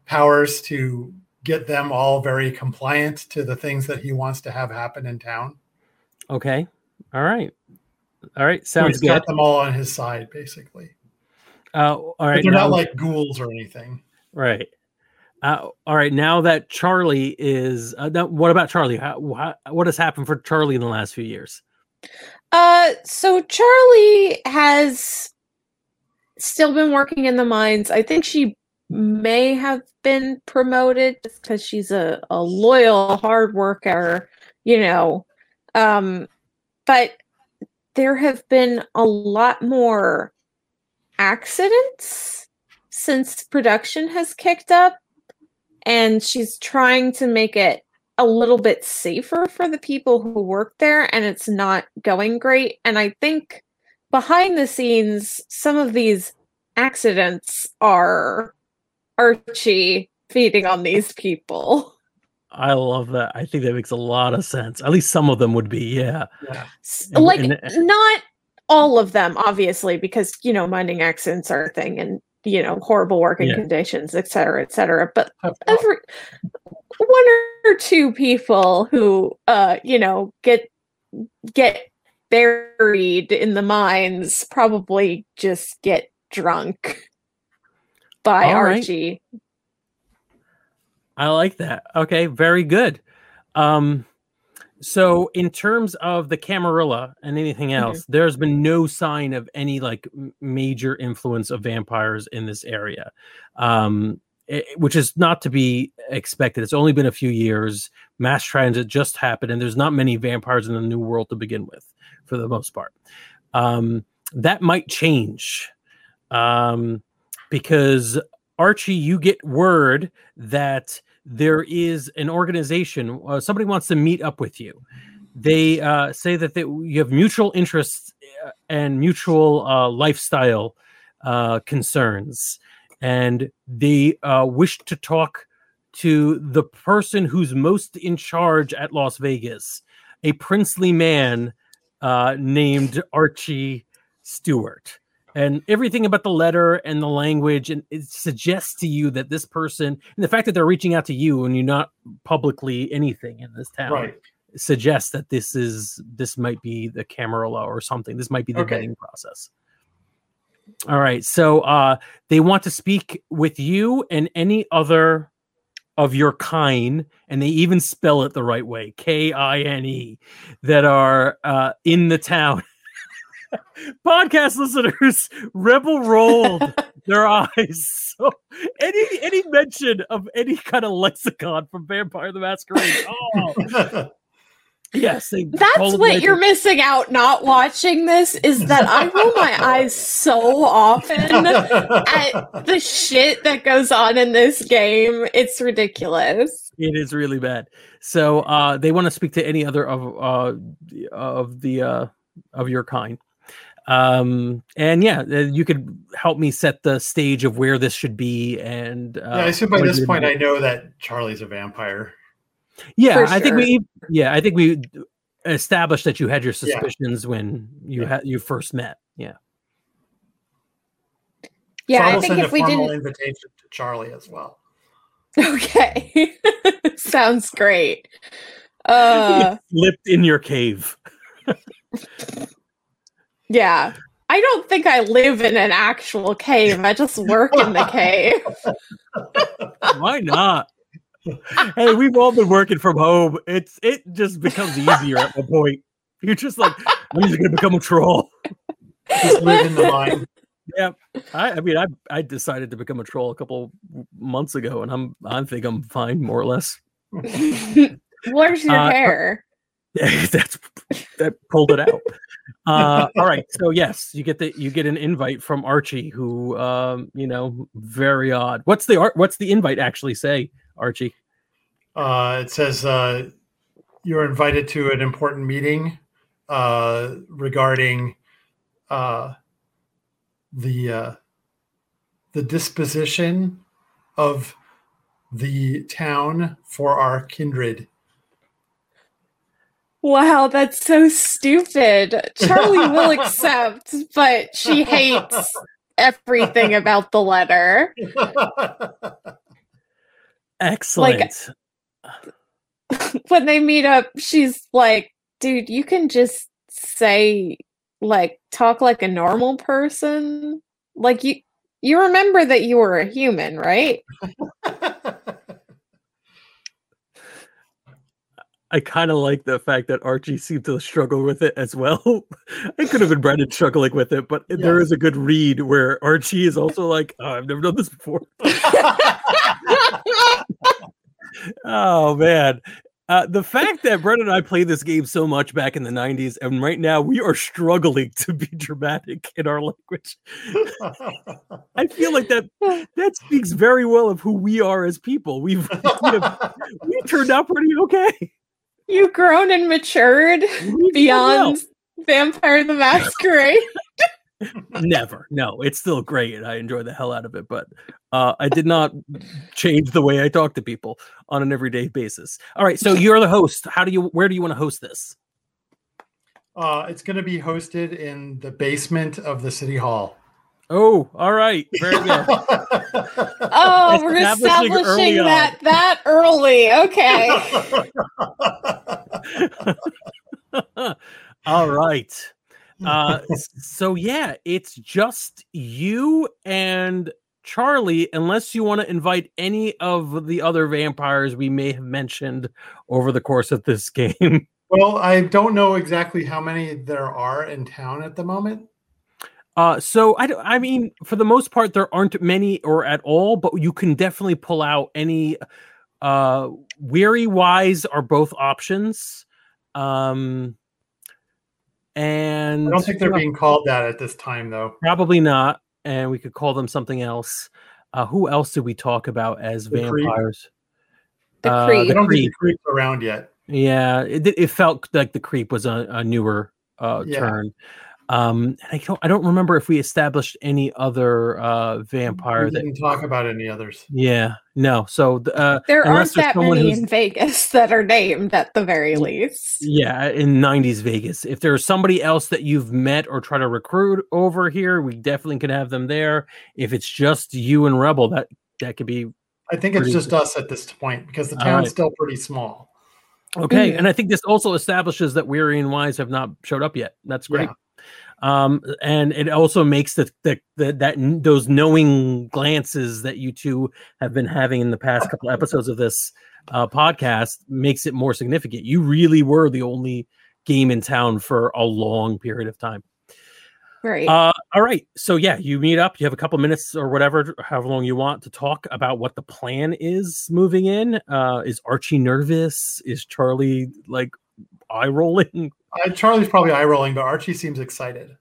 powers to get them all very compliant to the things that he wants to have happen in town. Okay. All right. All right. So Sounds he's good. got them all on his side, basically. Uh, all But they're now- not like ghouls or anything. Right. Uh, all right. Now that Charlie is, uh, now, what about Charlie? How, how, what has happened for Charlie in the last few years? Uh, so Charlie has still been working in the mines. I think she may have been promoted just because she's a, a loyal, hard worker, you know. Um, but there have been a lot more accidents since production has kicked up, and she's trying to make it a little bit safer for the people who work there, and it's not going great. And I think behind the scenes, some of these accidents are Archie feeding on these people. I love that. I think that makes a lot of sense. At least some of them would be, yeah. Yeah. And- like and- not all of them, obviously, because you know mining accidents are a thing, and you know horrible working Yeah. conditions, et cetera, et cetera. But every one or two people who, uh, you know, get get buried in the mines probably just get drunk *laughs* by All right. Archie. I like that. Okay, very good. Um, so in terms of the Camarilla and anything else, there's been no sign of any like major influence of vampires in this area, um, i- which is not to be expected. It's only been a few years. Mass transit just happened, and there's not many vampires in the New World to begin with, for the most part. Um, that might change um, because Archie, you get word that there is an organization. Uh, somebody wants to meet up with you. They uh, say that they, you have mutual interests uh, and mutual uh, lifestyle uh, concerns, and they uh, wish to talk to the person who's most in charge at Las Vegas, a princely man named Archie Stewart and everything about the letter and the language and it suggests to you that this person and the fact that they're reaching out to you and you're not publicly anything in this town Right. suggests that this is this might be the Camarilla or something. This might be the Okay. vetting process. All right. So uh they want to speak with you and any other of your kind, and they even spell it the right way, K-I-N-E, that are uh in the town. *laughs* Podcast listeners, Rebel rolled *laughs* their eyes. So any any mention of any kind of lexicon from Vampire the Masquerade. *laughs* Oh, yes, That's what you're missing out not watching this is that I roll my *laughs* eyes so often at the shit that goes on in this game. It's ridiculous. It is really bad. So uh, they want to speak to any other of uh, the- of the uh, of your kind. Um, and yeah, uh, you could help me set the stage of where this should be. And uh, yeah, I assume by this you- point I know that Charlie's a vampire. yeah, For I think we yeah, I think we established that you had your Yeah. suspicions when you Yeah. had you first met. Yeah. Yeah, so I I'll think if a we didn't. invitation to Charlie as well. Okay. *laughs* Sounds great. Uh, *laughs* Slipped in your cave. *laughs* yeah. I don't think I live in an actual cave. I just work in the cave. *laughs* Why not? hey, we've all been working from home. It's it just becomes easier at one point. You're just like, I'm just gonna become a troll. Just live in the mine. I, I mean, I I decided to become a troll a couple months ago, and I'm I think I'm fine more or less. Where's your Uh, hair? *laughs* That's that pulled it out. Uh, all right, so yes, you get the you get an invite from Archie, who um, you know, very odd. What's the art? What's the invite actually say, Archie? Uh, it says uh, you're invited to an important meeting uh, regarding uh, the uh, the disposition of the town for our kindred. Wow, that's so stupid. Charlie will *laughs* accept, but she hates everything about the letter. Excellent. *laughs* When they meet up, she's like, dude, you can just say, like, talk like a normal person. Like, you. You remember that you were a human, right? *laughs* I kind of like the fact that Archie seemed to struggle with it as well. *laughs* it could have been Brennan struggling with it, but there is a good read where Archie is also like, oh, I've never done this before. *laughs* oh man. Uh, the fact that Brennan and I played this game so much back in the 90s, and right now we are struggling to be dramatic in our language. *laughs* I feel like that that speaks very well of who we are as people. We've we have, we turned out pretty okay. You've grown and matured We've done well. beyond Vampire the Masquerade. *laughs* Never. No, it's still great and I enjoy the hell out of it, but uh, I did not change the way I talk to people on an everyday basis. All right, so you're the host. How do you where do you want to host this? uh, it's going to be hosted in the basement of the city hall. Oh, all right. Very *laughs* good. Oh, we're Establishing early establishing on. that that early. Okay. *laughs* *laughs* all right. Uh so yeah, it's just you and Charlie, unless you want to invite any of the other vampires we may have mentioned over the course of this game. well, I don't know exactly how many there are in town at the moment. Uh, so I, I mean, for the most part, there aren't many or at all, but you can definitely pull out any. Uh, weary wise are both options. Um, and I don't think they're you being called that at this time, though. probably not. And we could call them something else. Uh, who else did we talk about as The Creep. vampires? The Uh, Creep. I don't Creep. think the creep's around yet. Yeah, it, it felt like the creep was a, a newer uh, Yeah. turn. Um, and I don't I don't remember if we established any other uh, vampire We didn't talk about any others. Yeah, no. So uh, There aren't that many in Vegas *laughs* that are named at the very least. yeah, in '90s Vegas, if there's somebody else that you've met or try to recruit over here, we definitely could have them there. If it's just you and Rebel, that that could be I think it's just good. us at this point because the town's right. still pretty small. Okay, Mhm. and I think this also establishes that Weary and Wise have not showed up yet. That's great. Um, and it also makes the, the, the that those knowing glances that you two have been having in the past couple episodes of this uh, podcast makes it more significant. You really were the only game in town for a long period of time. Right. Uh, all right. So yeah, you meet up. You have a couple minutes or whatever, however long you want to talk about what the plan is moving in. Uh, is Archie nervous? Is Charlie like eye rolling? Uh, Charlie's probably eye rolling, but Archie seems excited.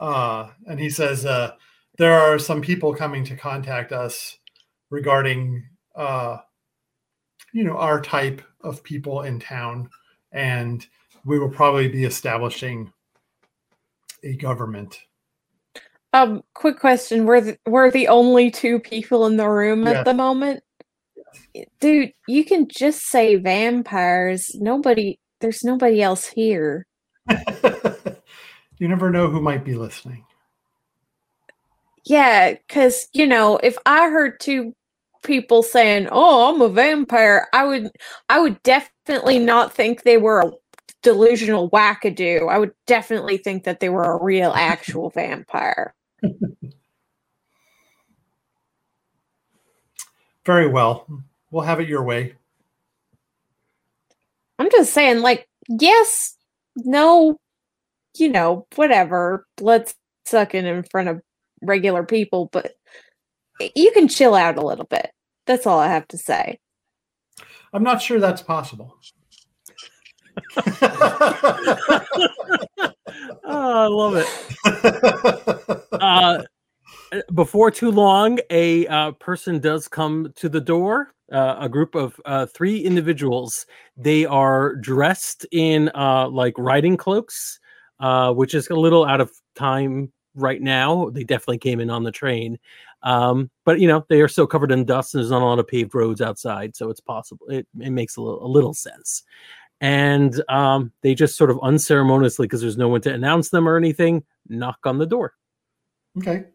Uh, and he says, uh, There are some people coming to contact us regarding, uh, you know, our type of people in town. And we will probably be establishing a government. Um, quick question: We're the, we're the only two people in the room Yes. at the moment. Dude, you can just say vampires. Nobody, there's nobody else here. *laughs* you never know who might be listening. Yeah, because you know, if I heard two people saying, "Oh, I'm a vampire," I would, I would definitely not think they were a delusional wackadoo. I would definitely think that they were a real, actual *laughs* vampire. Very well. We'll have it your way. I'm just saying, like, yes, no, you know, whatever, blood sucking in front of regular people, but you can chill out a little bit. That's all I have to say. I'm not sure that's possible. *laughs* Oh, I love it. Uh, before too long, a uh, person does come to the door. Uh, a group of uh, three individuals. They are dressed in uh, like riding cloaks, uh, which is a little out of time right now. They definitely came in on the train, um, but you know they are still covered in dust, and there's not a lot of paved roads outside, so it's possible. It, it makes a little, a little sense. And um, they just sort of unceremoniously, because there's no one to announce them or anything, knock on the door. okay.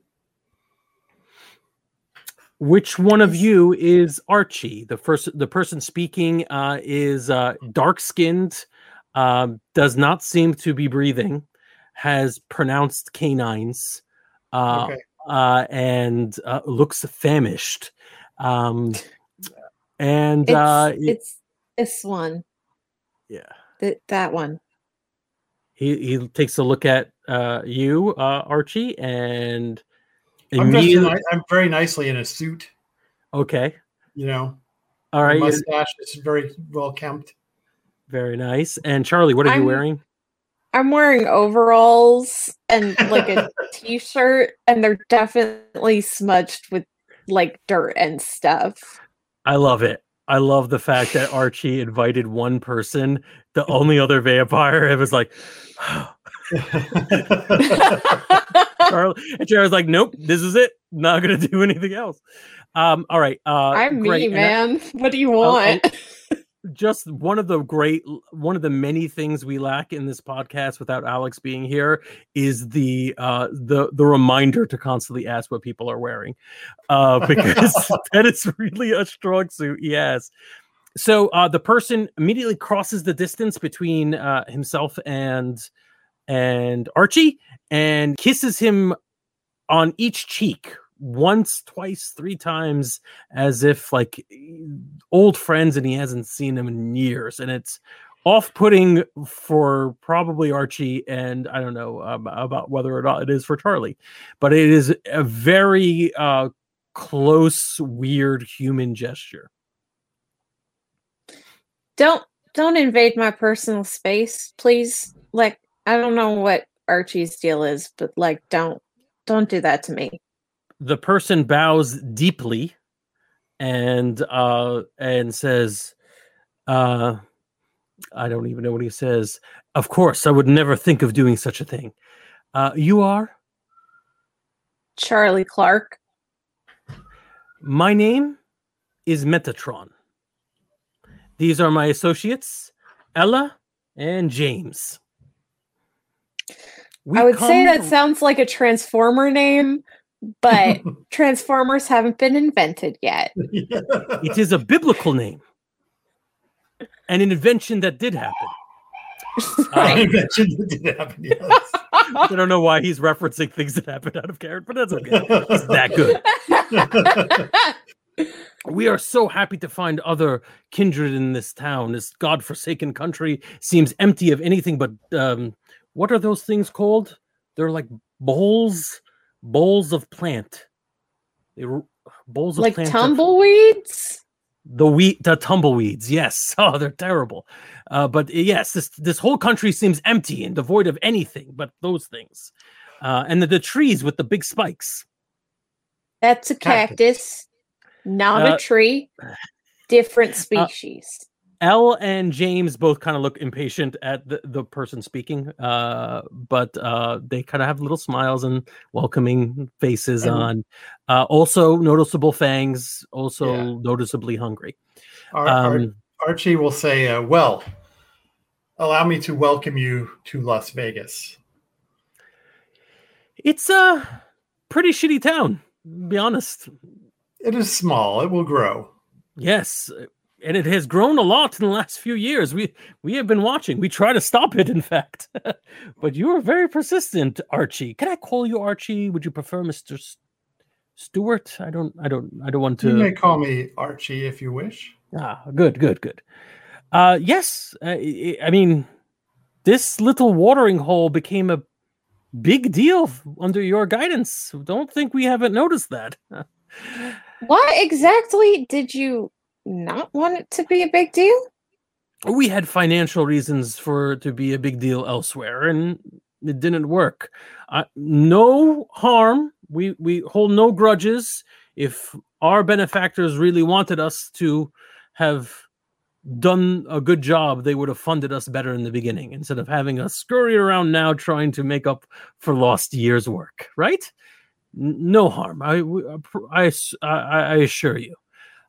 Which one of you is Archie? The first, the person speaking uh, is uh, dark skinned, um, does not seem to be breathing, has pronounced canines, uh, Okay. uh, and uh, looks famished. Um, and It's uh, it's this one. Yeah. Th- that one. He he takes a look at uh, you, uh, Archie, and I'm, dressed in, I'm very nicely in a suit. Okay. You know, All right. my mustache is very well kempt. Very nice. And Charlie, what are you I'm- wearing? I'm wearing overalls and like a *laughs* t-shirt, and they're definitely smudged with like dirt and stuff. I love it. I love the fact that Archie invited one person, the only other vampire, and was like, *sighs* *laughs* *laughs* Charlie, and Charlie's like, nope, this is it. Not gonna do anything else. Um, all right. Uh, I'm great. me, And I- man. *laughs* What do you want? *laughs* just one of the great one of the many things we lack in this podcast without alex being here is the uh the the reminder to constantly ask what people are wearing uh *laughs* because that is really a strong suit yes so uh the person immediately crosses the distance between uh himself and and archie and kisses him on each cheek once twice three times as if like old friends and he hasn't seen them in years. And it's off-putting for probably archie and i don't know um, about whether or not it is for charlie. But it is a very uh close weird human gesture. Don't don't invade my personal space, please. Like I don't know what Archie's deal is, but like don't don't do that to me. the person bows deeply and uh and says uh i don't even know what he says of course i would never think of doing such a thing uh you are Charlie Clark. my name is metatron these are my associates ella and james We I would say that from- sounds like a Transformer name, but *laughs* Transformers haven't been invented yet. *laughs* it is a biblical name and an invention that did happen I mentioned it did happen. Yes. I don't know why he's referencing things that happened out of character, but that's okay. He's that good. *laughs* We are so happy to find other kindred in this town. This godforsaken country seems empty of anything but um, what are those things called? They're like bowls, bowls of plant. They were bowls of like tumbleweeds? the wheat, the tumbleweeds. Yes, *laughs* oh, they're terrible. Uh, but yes, this this whole country seems empty and devoid of anything but those things. Uh, and the, the trees with the big spikes. That's a Cactus. cactus, not Uh, a tree. Different species. Elle and James both kind of look impatient at the, the person speaking, uh, but uh, they kind of have little smiles and welcoming faces And- on. Uh, also noticeable fangs, also Yeah. noticeably hungry. Ar- Ar- Um, Archie will say, uh, "Well, allow me to welcome you to Las Vegas." it's a pretty shitty town, to be honest. It is small. It will grow. Yes, and it has grown a lot in the last few years. We we have been watching. We try to stop it, in fact, *laughs* but you are very persistent, Archie. Can I call you Archie? Would you prefer Mister S- Stewart? I don't. I don't. I don't want to. You may call me Archie if you wish. Ah, good, good, good. Uh, yes, uh, I, I mean, this little watering hole became a big deal under your guidance. Don't think we haven't noticed that. *laughs* What exactly did you not want it to be a big deal? we had financial reasons for it to be a big deal elsewhere and it didn't work. Uh, no harm. We we hold no grudges. If our benefactors really wanted us to have done a good job they would have funded us better in the beginning instead of having us scurry around now trying to make up for lost years work right? No harm. I I I- I assure you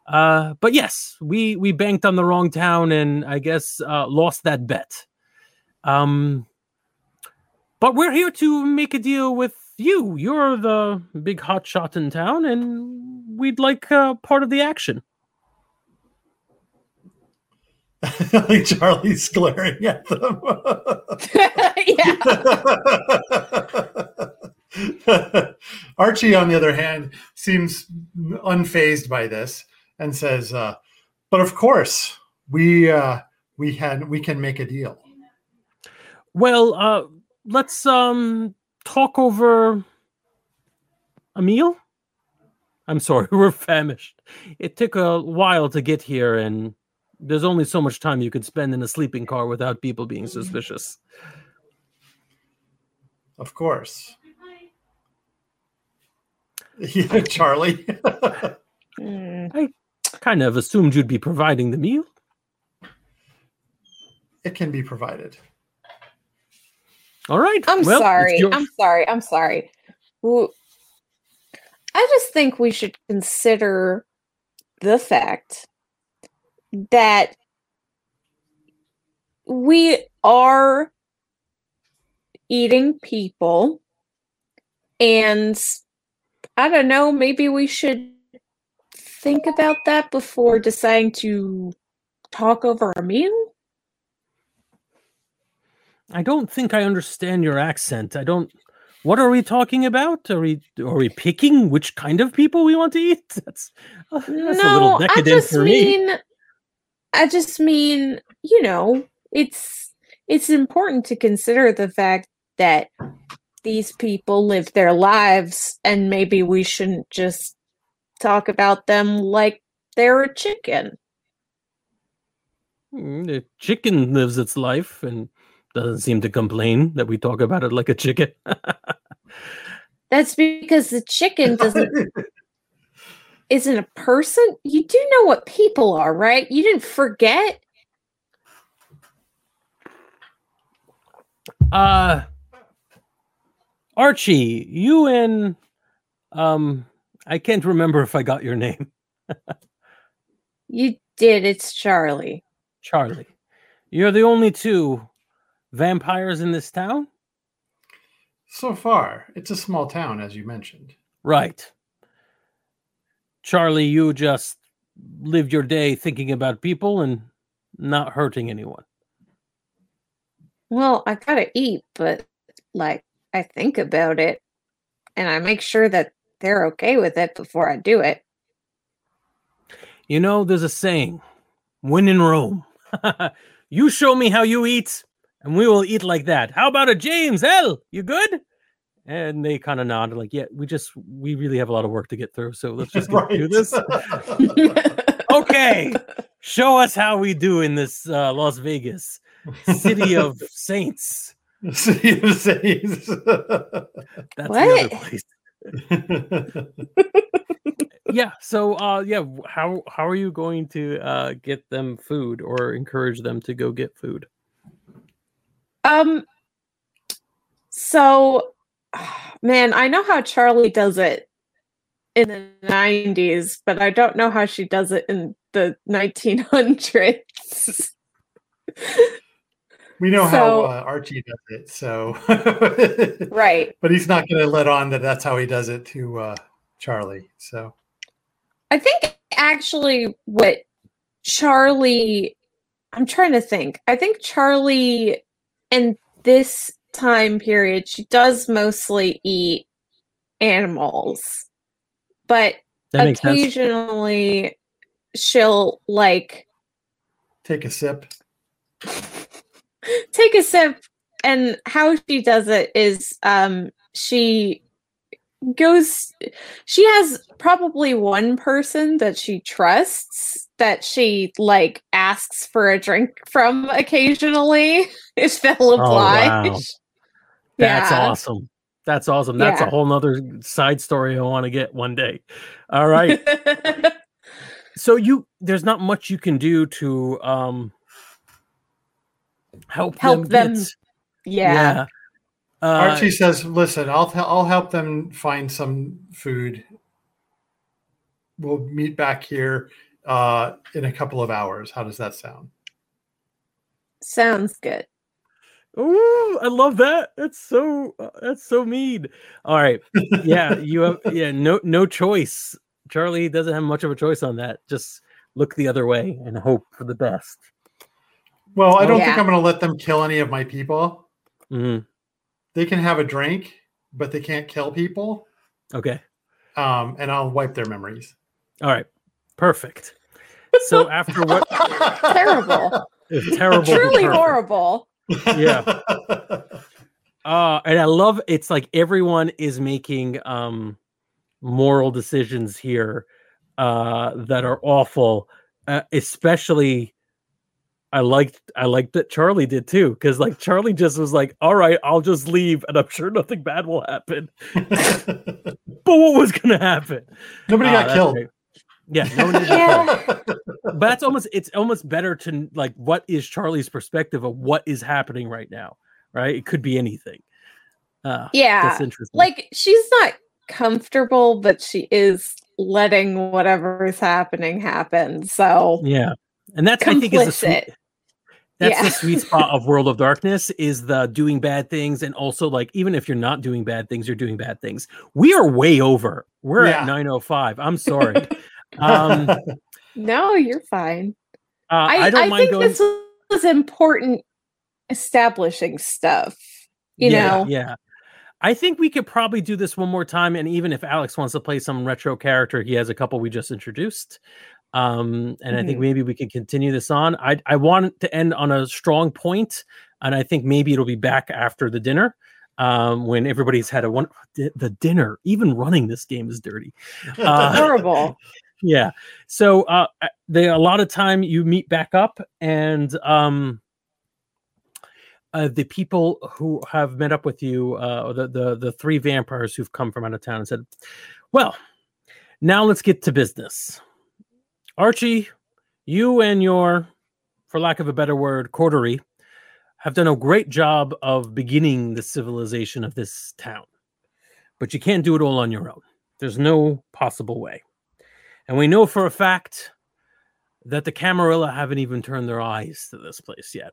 uh, but yes, we we banked on the wrong town and I guess uh, lost that bet. Um, but we're here to make a deal with you. You're the big hot shot in town, and we'd like uh, part of the action. *laughs* Charlie's glaring at them. yeah. *laughs* *laughs* Archie, on the other hand, seems unfazed by this and says, uh, "But of course, we uh, we had we can make a deal. Well, uh, let's um talk over a meal. I'm sorry, *laughs* we're famished. It took a while to get here, and there's only so much time you could spend in a sleeping car without people being suspicious. Of course. *laughs* Yeah, Charlie. *laughs* Mm. Kind of assumed you'd be providing the meal. it can be provided. All right. I'm well, sorry. your- I'm sorry. I'm sorry. Wo- I just think we should consider the fact that we are eating people and I don't know, maybe we should think about that before deciding to talk over a meal. I don't think I understand your accent. I don't. What are we talking about? Are we are we picking which kind of people we want to eat? *laughs* That's, uh, that's a little no, I decadent just for me. mean, I just mean, you know, it's it's important to consider the fact that these people live their lives, and maybe we shouldn't just talk about them like they're a chicken. Mm, The chicken lives its life and doesn't seem to complain that we talk about it like a chicken. *laughs* That's because the chicken doesn't *laughs* isn't a person. You do know what people are, right? You didn't forget. uh Archie, you and um I can't remember if I got your name. You did. It's Charlie. Charlie. You're the only two vampires in this town? So far, it's a small town, as you mentioned. Right. Charlie, you just live your day thinking about people and not hurting anyone. Well, I gotta eat, but like I think about it and I make sure that they're okay with it before I do it. You know, there's a saying when in Rome, *laughs* you show me how you eat, and we will eat like that. How about a James L? You good? And they kind of nod, like, yeah, we just, we really have a lot of work to get through. So let's just *laughs* get through this. *laughs* Okay. Show us how we do in this uh, Las Vegas city of saints. City of Saints. That's the other place. *laughs* yeah so uh yeah how how are you going to uh get them food or encourage them to go get food um so *sighs* man, I know how Charlie does it in the 90s, but I don't know how she does it in the 1900s. *laughs* we know how uh, Archie does it, so. *laughs* right. but he's not going to let on that that's how he does it to uh, Charlie. So I think actually what Charlie I'm trying to think. I think Charlie in this time period she does mostly eat animals. But that makes sense occasionally she'll like take a sip. Take a sip. And how she does it is um she goes she has probably one person that she trusts that she like asks for a drink from occasionally *laughs* if they'll oblige wow. that's Yeah. awesome. That's awesome. That's a whole nother side story i want to get one day. All right. *laughs* So you there's not much you can do to um help Help them, them. get- yeah. Uh, Archie says, "Listen, I'll I'll help them find some food. We'll meet back here uh, in a couple of hours. How does that sound?" sounds good Ooh, I love that. That's so uh, that's so mean. All right. Yeah, *laughs* you have yeah, no no choice. Charlie doesn't have much of a choice on that. Just look the other way and hope for the best. Well, I don't think I'm going to let them kill any of my people. Mhm. They can have a drink, but they can't kill people. Okay. Um, and I'll wipe their memories. All right. Perfect. So *laughs* after what terrible It's terrible. Truly horrible. Yeah. *laughs* Uh, and I love it's like everyone is making um moral decisions here uh that are awful. Uh, especially I liked I liked that Charlie did too, because like Charlie just was like, All right, I'll just leave and I'm sure nothing bad will happen. *laughs* But what was gonna happen? Nobody Ah, got killed. great. Yeah, no one did Yeah. killed. but that's almost it's almost better to like what is Charlie's perspective of what is happening right now, right? It could be anything. Uh, Yeah. that's interesting. Like she's not comfortable, but she is letting whatever is happening happen. So yeah, and that's I think is the sweet, that's Yeah. the sweet spot of World of *laughs* Darkness is the doing bad things, and also like even if you're not doing bad things, you're doing bad things. We are way over. We're Yeah. at 905. I'm sorry. *laughs* um, uh, no, you're fine. I, I, don't I mind think going. this was important establishing stuff. You yeah, know, yeah. I think we could probably do this one more time, and even if Alex wants to play some retro character, he has a couple we just introduced. Um, and I think Mhm. maybe we can continue this on. I I want to end on a strong point, and I think maybe it'll be back after the dinner. Um, when everybody's had a one the dinner, even running this game is dirty. *laughs* Uh, horrible. *laughs* yeah. So uh uh, they a lot of time you meet back up and um uh, the people who have met up with you, uh, the, the the three vampires who've come from out of town and said, "Well, now let's get to business." Archie, you and your, for lack of a better word, coterie, have done a great job of beginning the civilization of this town, but you can't do it all on your own. There's no possible way. And we know for a fact that the Camarilla haven't even turned their eyes to this place yet.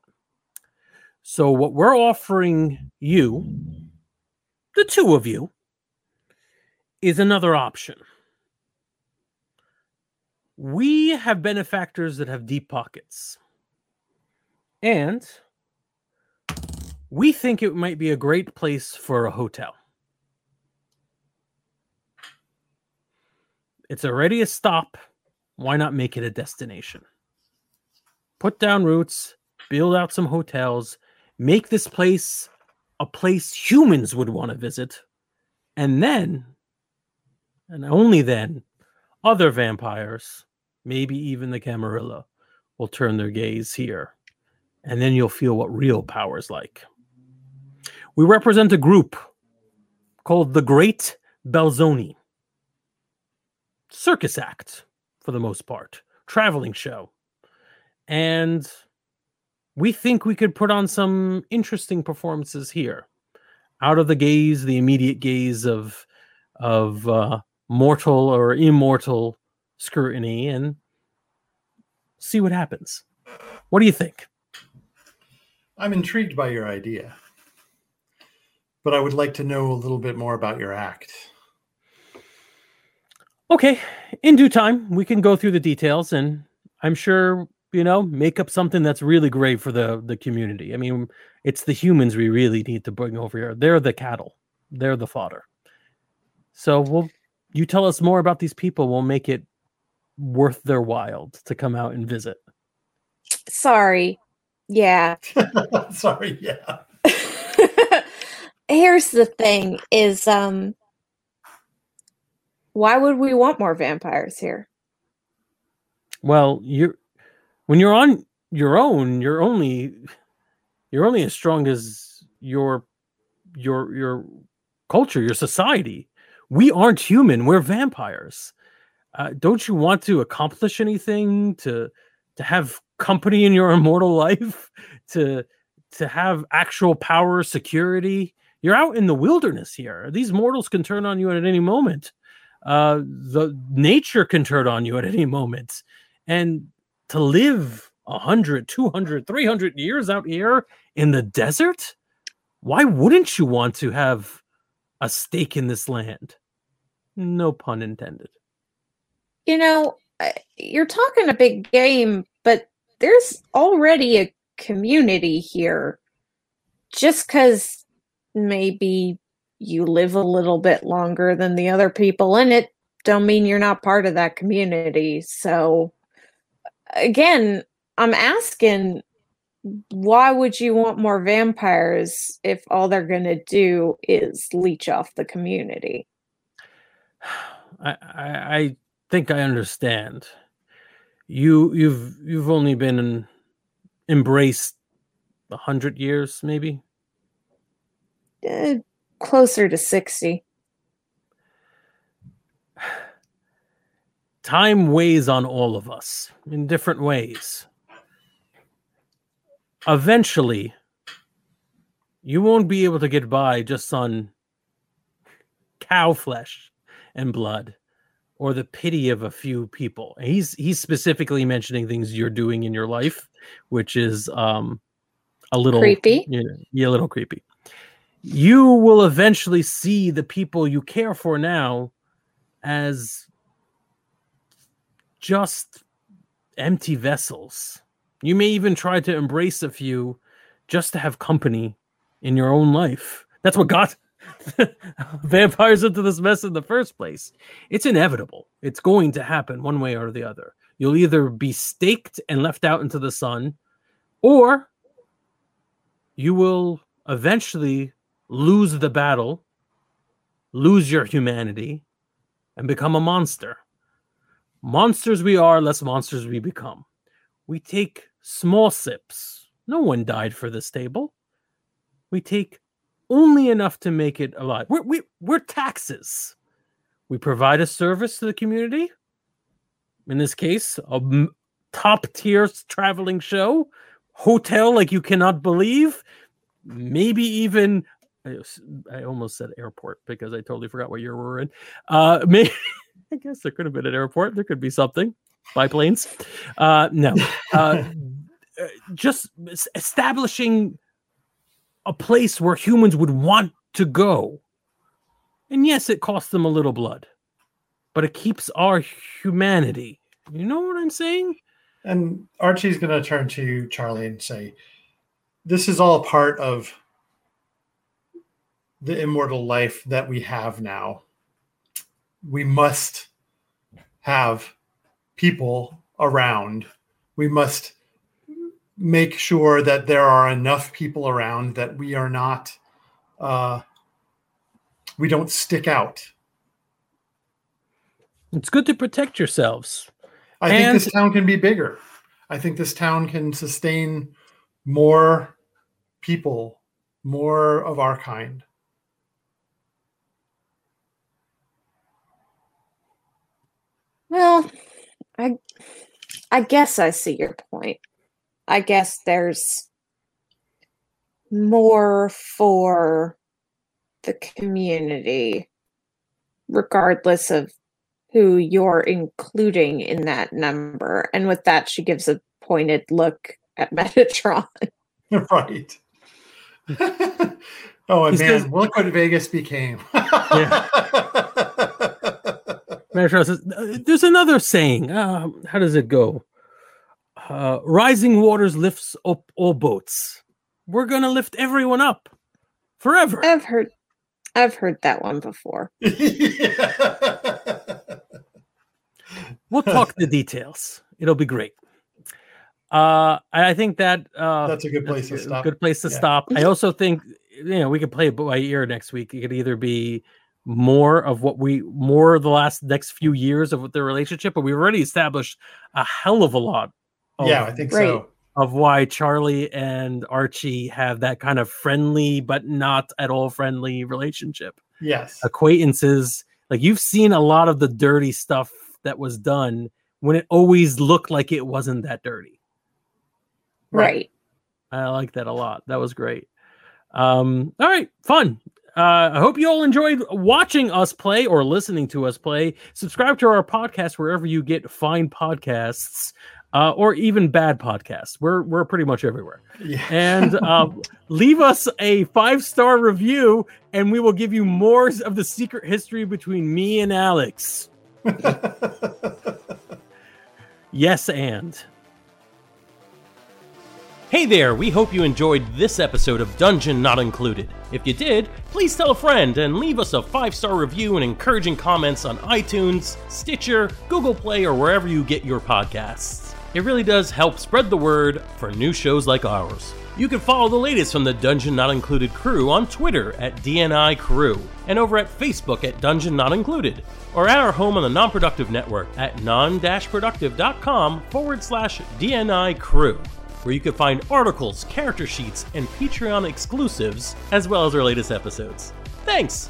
So, what we're offering you, the two of you, is another option. We have benefactors that have deep pockets. And we think it might be a great place for a hotel. It's already a stop. Why not make it a destination? Put down roots, build out some hotels, make this place a place humans would want to visit. And then, and only then, other vampires, maybe even the Camarilla, will turn their gaze here. And then you'll feel what real power is like. We represent a group called the Great Belzoni circus act for the most part, traveling show. And we think we could put on some interesting performances here out of the gaze, the immediate gaze of of uh, mortal or immortal scrutiny and see what happens. What do you think? I'm intrigued by your idea, but I would like to know a little bit more about your act. Okay, in due time, we can go through the details, and I'm sure you know make up something that's really great for the the community. I mean, it's the humans we really need to bring over here. They're the cattle, they're the fodder. So we'll you tell us more about these people. We'll make it worth their while to come out and visit. Sorry. Yeah. *laughs* Sorry, yeah. *laughs* Here's the thing is um why would we want more vampires here? Well, you're when you're on your own, you're only you're only as strong as your your your culture, your society. We aren't human. We're vampires. Uh, don't you want to accomplish anything to to have company in your *laughs* immortal life to to have actual power security? You're out in the wilderness here. These mortals can turn on you at any moment. Uh the nature can turn on you at any moment. And to live 100 200 300 years out here in the desert? Why wouldn't you want to have a stake in this land? No pun intended You know, uh, you're talking a big game, but there's already a community here. Just because maybe you live a little bit longer than the other people in it, don't mean you're not part of that community. So, again, I'm asking why would you want more vampires if all they're going to do is leech off the community? *sighs* I, I, I think I understand. You you've you've only been in, embraced a hundred years, maybe. Uh, closer to sixty. *sighs* Time weighs on all of us in different ways. Eventually, you won't be able to get by just on cow flesh and blood or the pity of a few people. And he's he's specifically mentioning things you're doing in your life, which is um a little creepy. You know, yeah, a little creepy. You will eventually see the people you care for now as just empty vessels. You may even try to embrace a few just to have company in your own life. That's what got *laughs* vampires into this mess in the first place. It's inevitable. It's going to happen one way or the other. You'll either be staked and left out into the sun, or you will eventually lose the battle, lose your humanity, and become a monster. Monsters we are, less monsters we become. We take small sips. No one died for this table. We take only enough to make it alive. We're, we, we're taxes. We provide a service to the community. In this case, a top tier traveling show, hotel like you cannot believe, maybe even. I almost said airport because I totally forgot what year we were in. Uh, *laughs* maybe I guess there could have been an airport. There could be something biplanes. Uh, no, uh, *laughs* just establishing a place where humans would want to go. And yes, it costs them a little blood, but it keeps our humanity. You know what I'm saying? And Archie's going to turn to Charlie and say, This is all part of the immortal life that we have now. We must have people around. We must make sure that there are enough people around that we are not uh, we don't stick out. It's good to protect yourselves. I and... think this town can be bigger. I think this town can sustain more people more of our kind. Well i i guess i see your point I guess there's more for the community, regardless of who you're including in that number. And with that, she gives a pointed look at *laughs* Metatron. *laughs* right. *laughs* oh, and man, look what Vegas became. yeah. Metatron says, There's another saying. Uh, how does it go? Uh, rising waters lifts up all boats. We're gonna lift everyone up forever. I've heard, I've heard that one before. *laughs* we'll talk the details. It'll be great. Uh, I think that uh, that's a good place to stop. Good place to yeah. stop. I also think you know we could play it by ear next week. It could either be more of what we more of the last next few years of their relationship, but we've already established a hell of a lot of, yeah, I think so. Of why Charlie and Archie have that kind of friendly but not at all friendly relationship. Yes. Acquaintances. Like you've seen a lot of the dirty stuff that was done when it always looked like it wasn't that dirty. Right. I like that a lot. That was great. Um, all right, fun. Uh, I hope you all enjoyed watching us play or listening to us play. Subscribe to our podcast wherever you get fine podcasts uh, or even bad podcasts. We're we're pretty much everywhere. Yeah. and *laughs* uh, leave us a five star review, and we will give you more of the secret history between me and Alex. *laughs* yes, and. Hey there, we hope you enjoyed this episode of Dungeon Not Included. If you did, please tell a friend and leave us a five star review and encouraging comments on iTunes, Stitcher, Google Play, or wherever you get your podcasts. It really does help spread the word for new shows like ours. You can follow the latest from the Dungeon Not Included crew on Twitter at DNI Crew and over at Facebook at Dungeon Not Included, or at our home on the Non-Productive Network at non-productive.com forward slash DNI Crew, where you can find articles, character sheets, and Patreon exclusives, as well as our latest episodes. Thanks!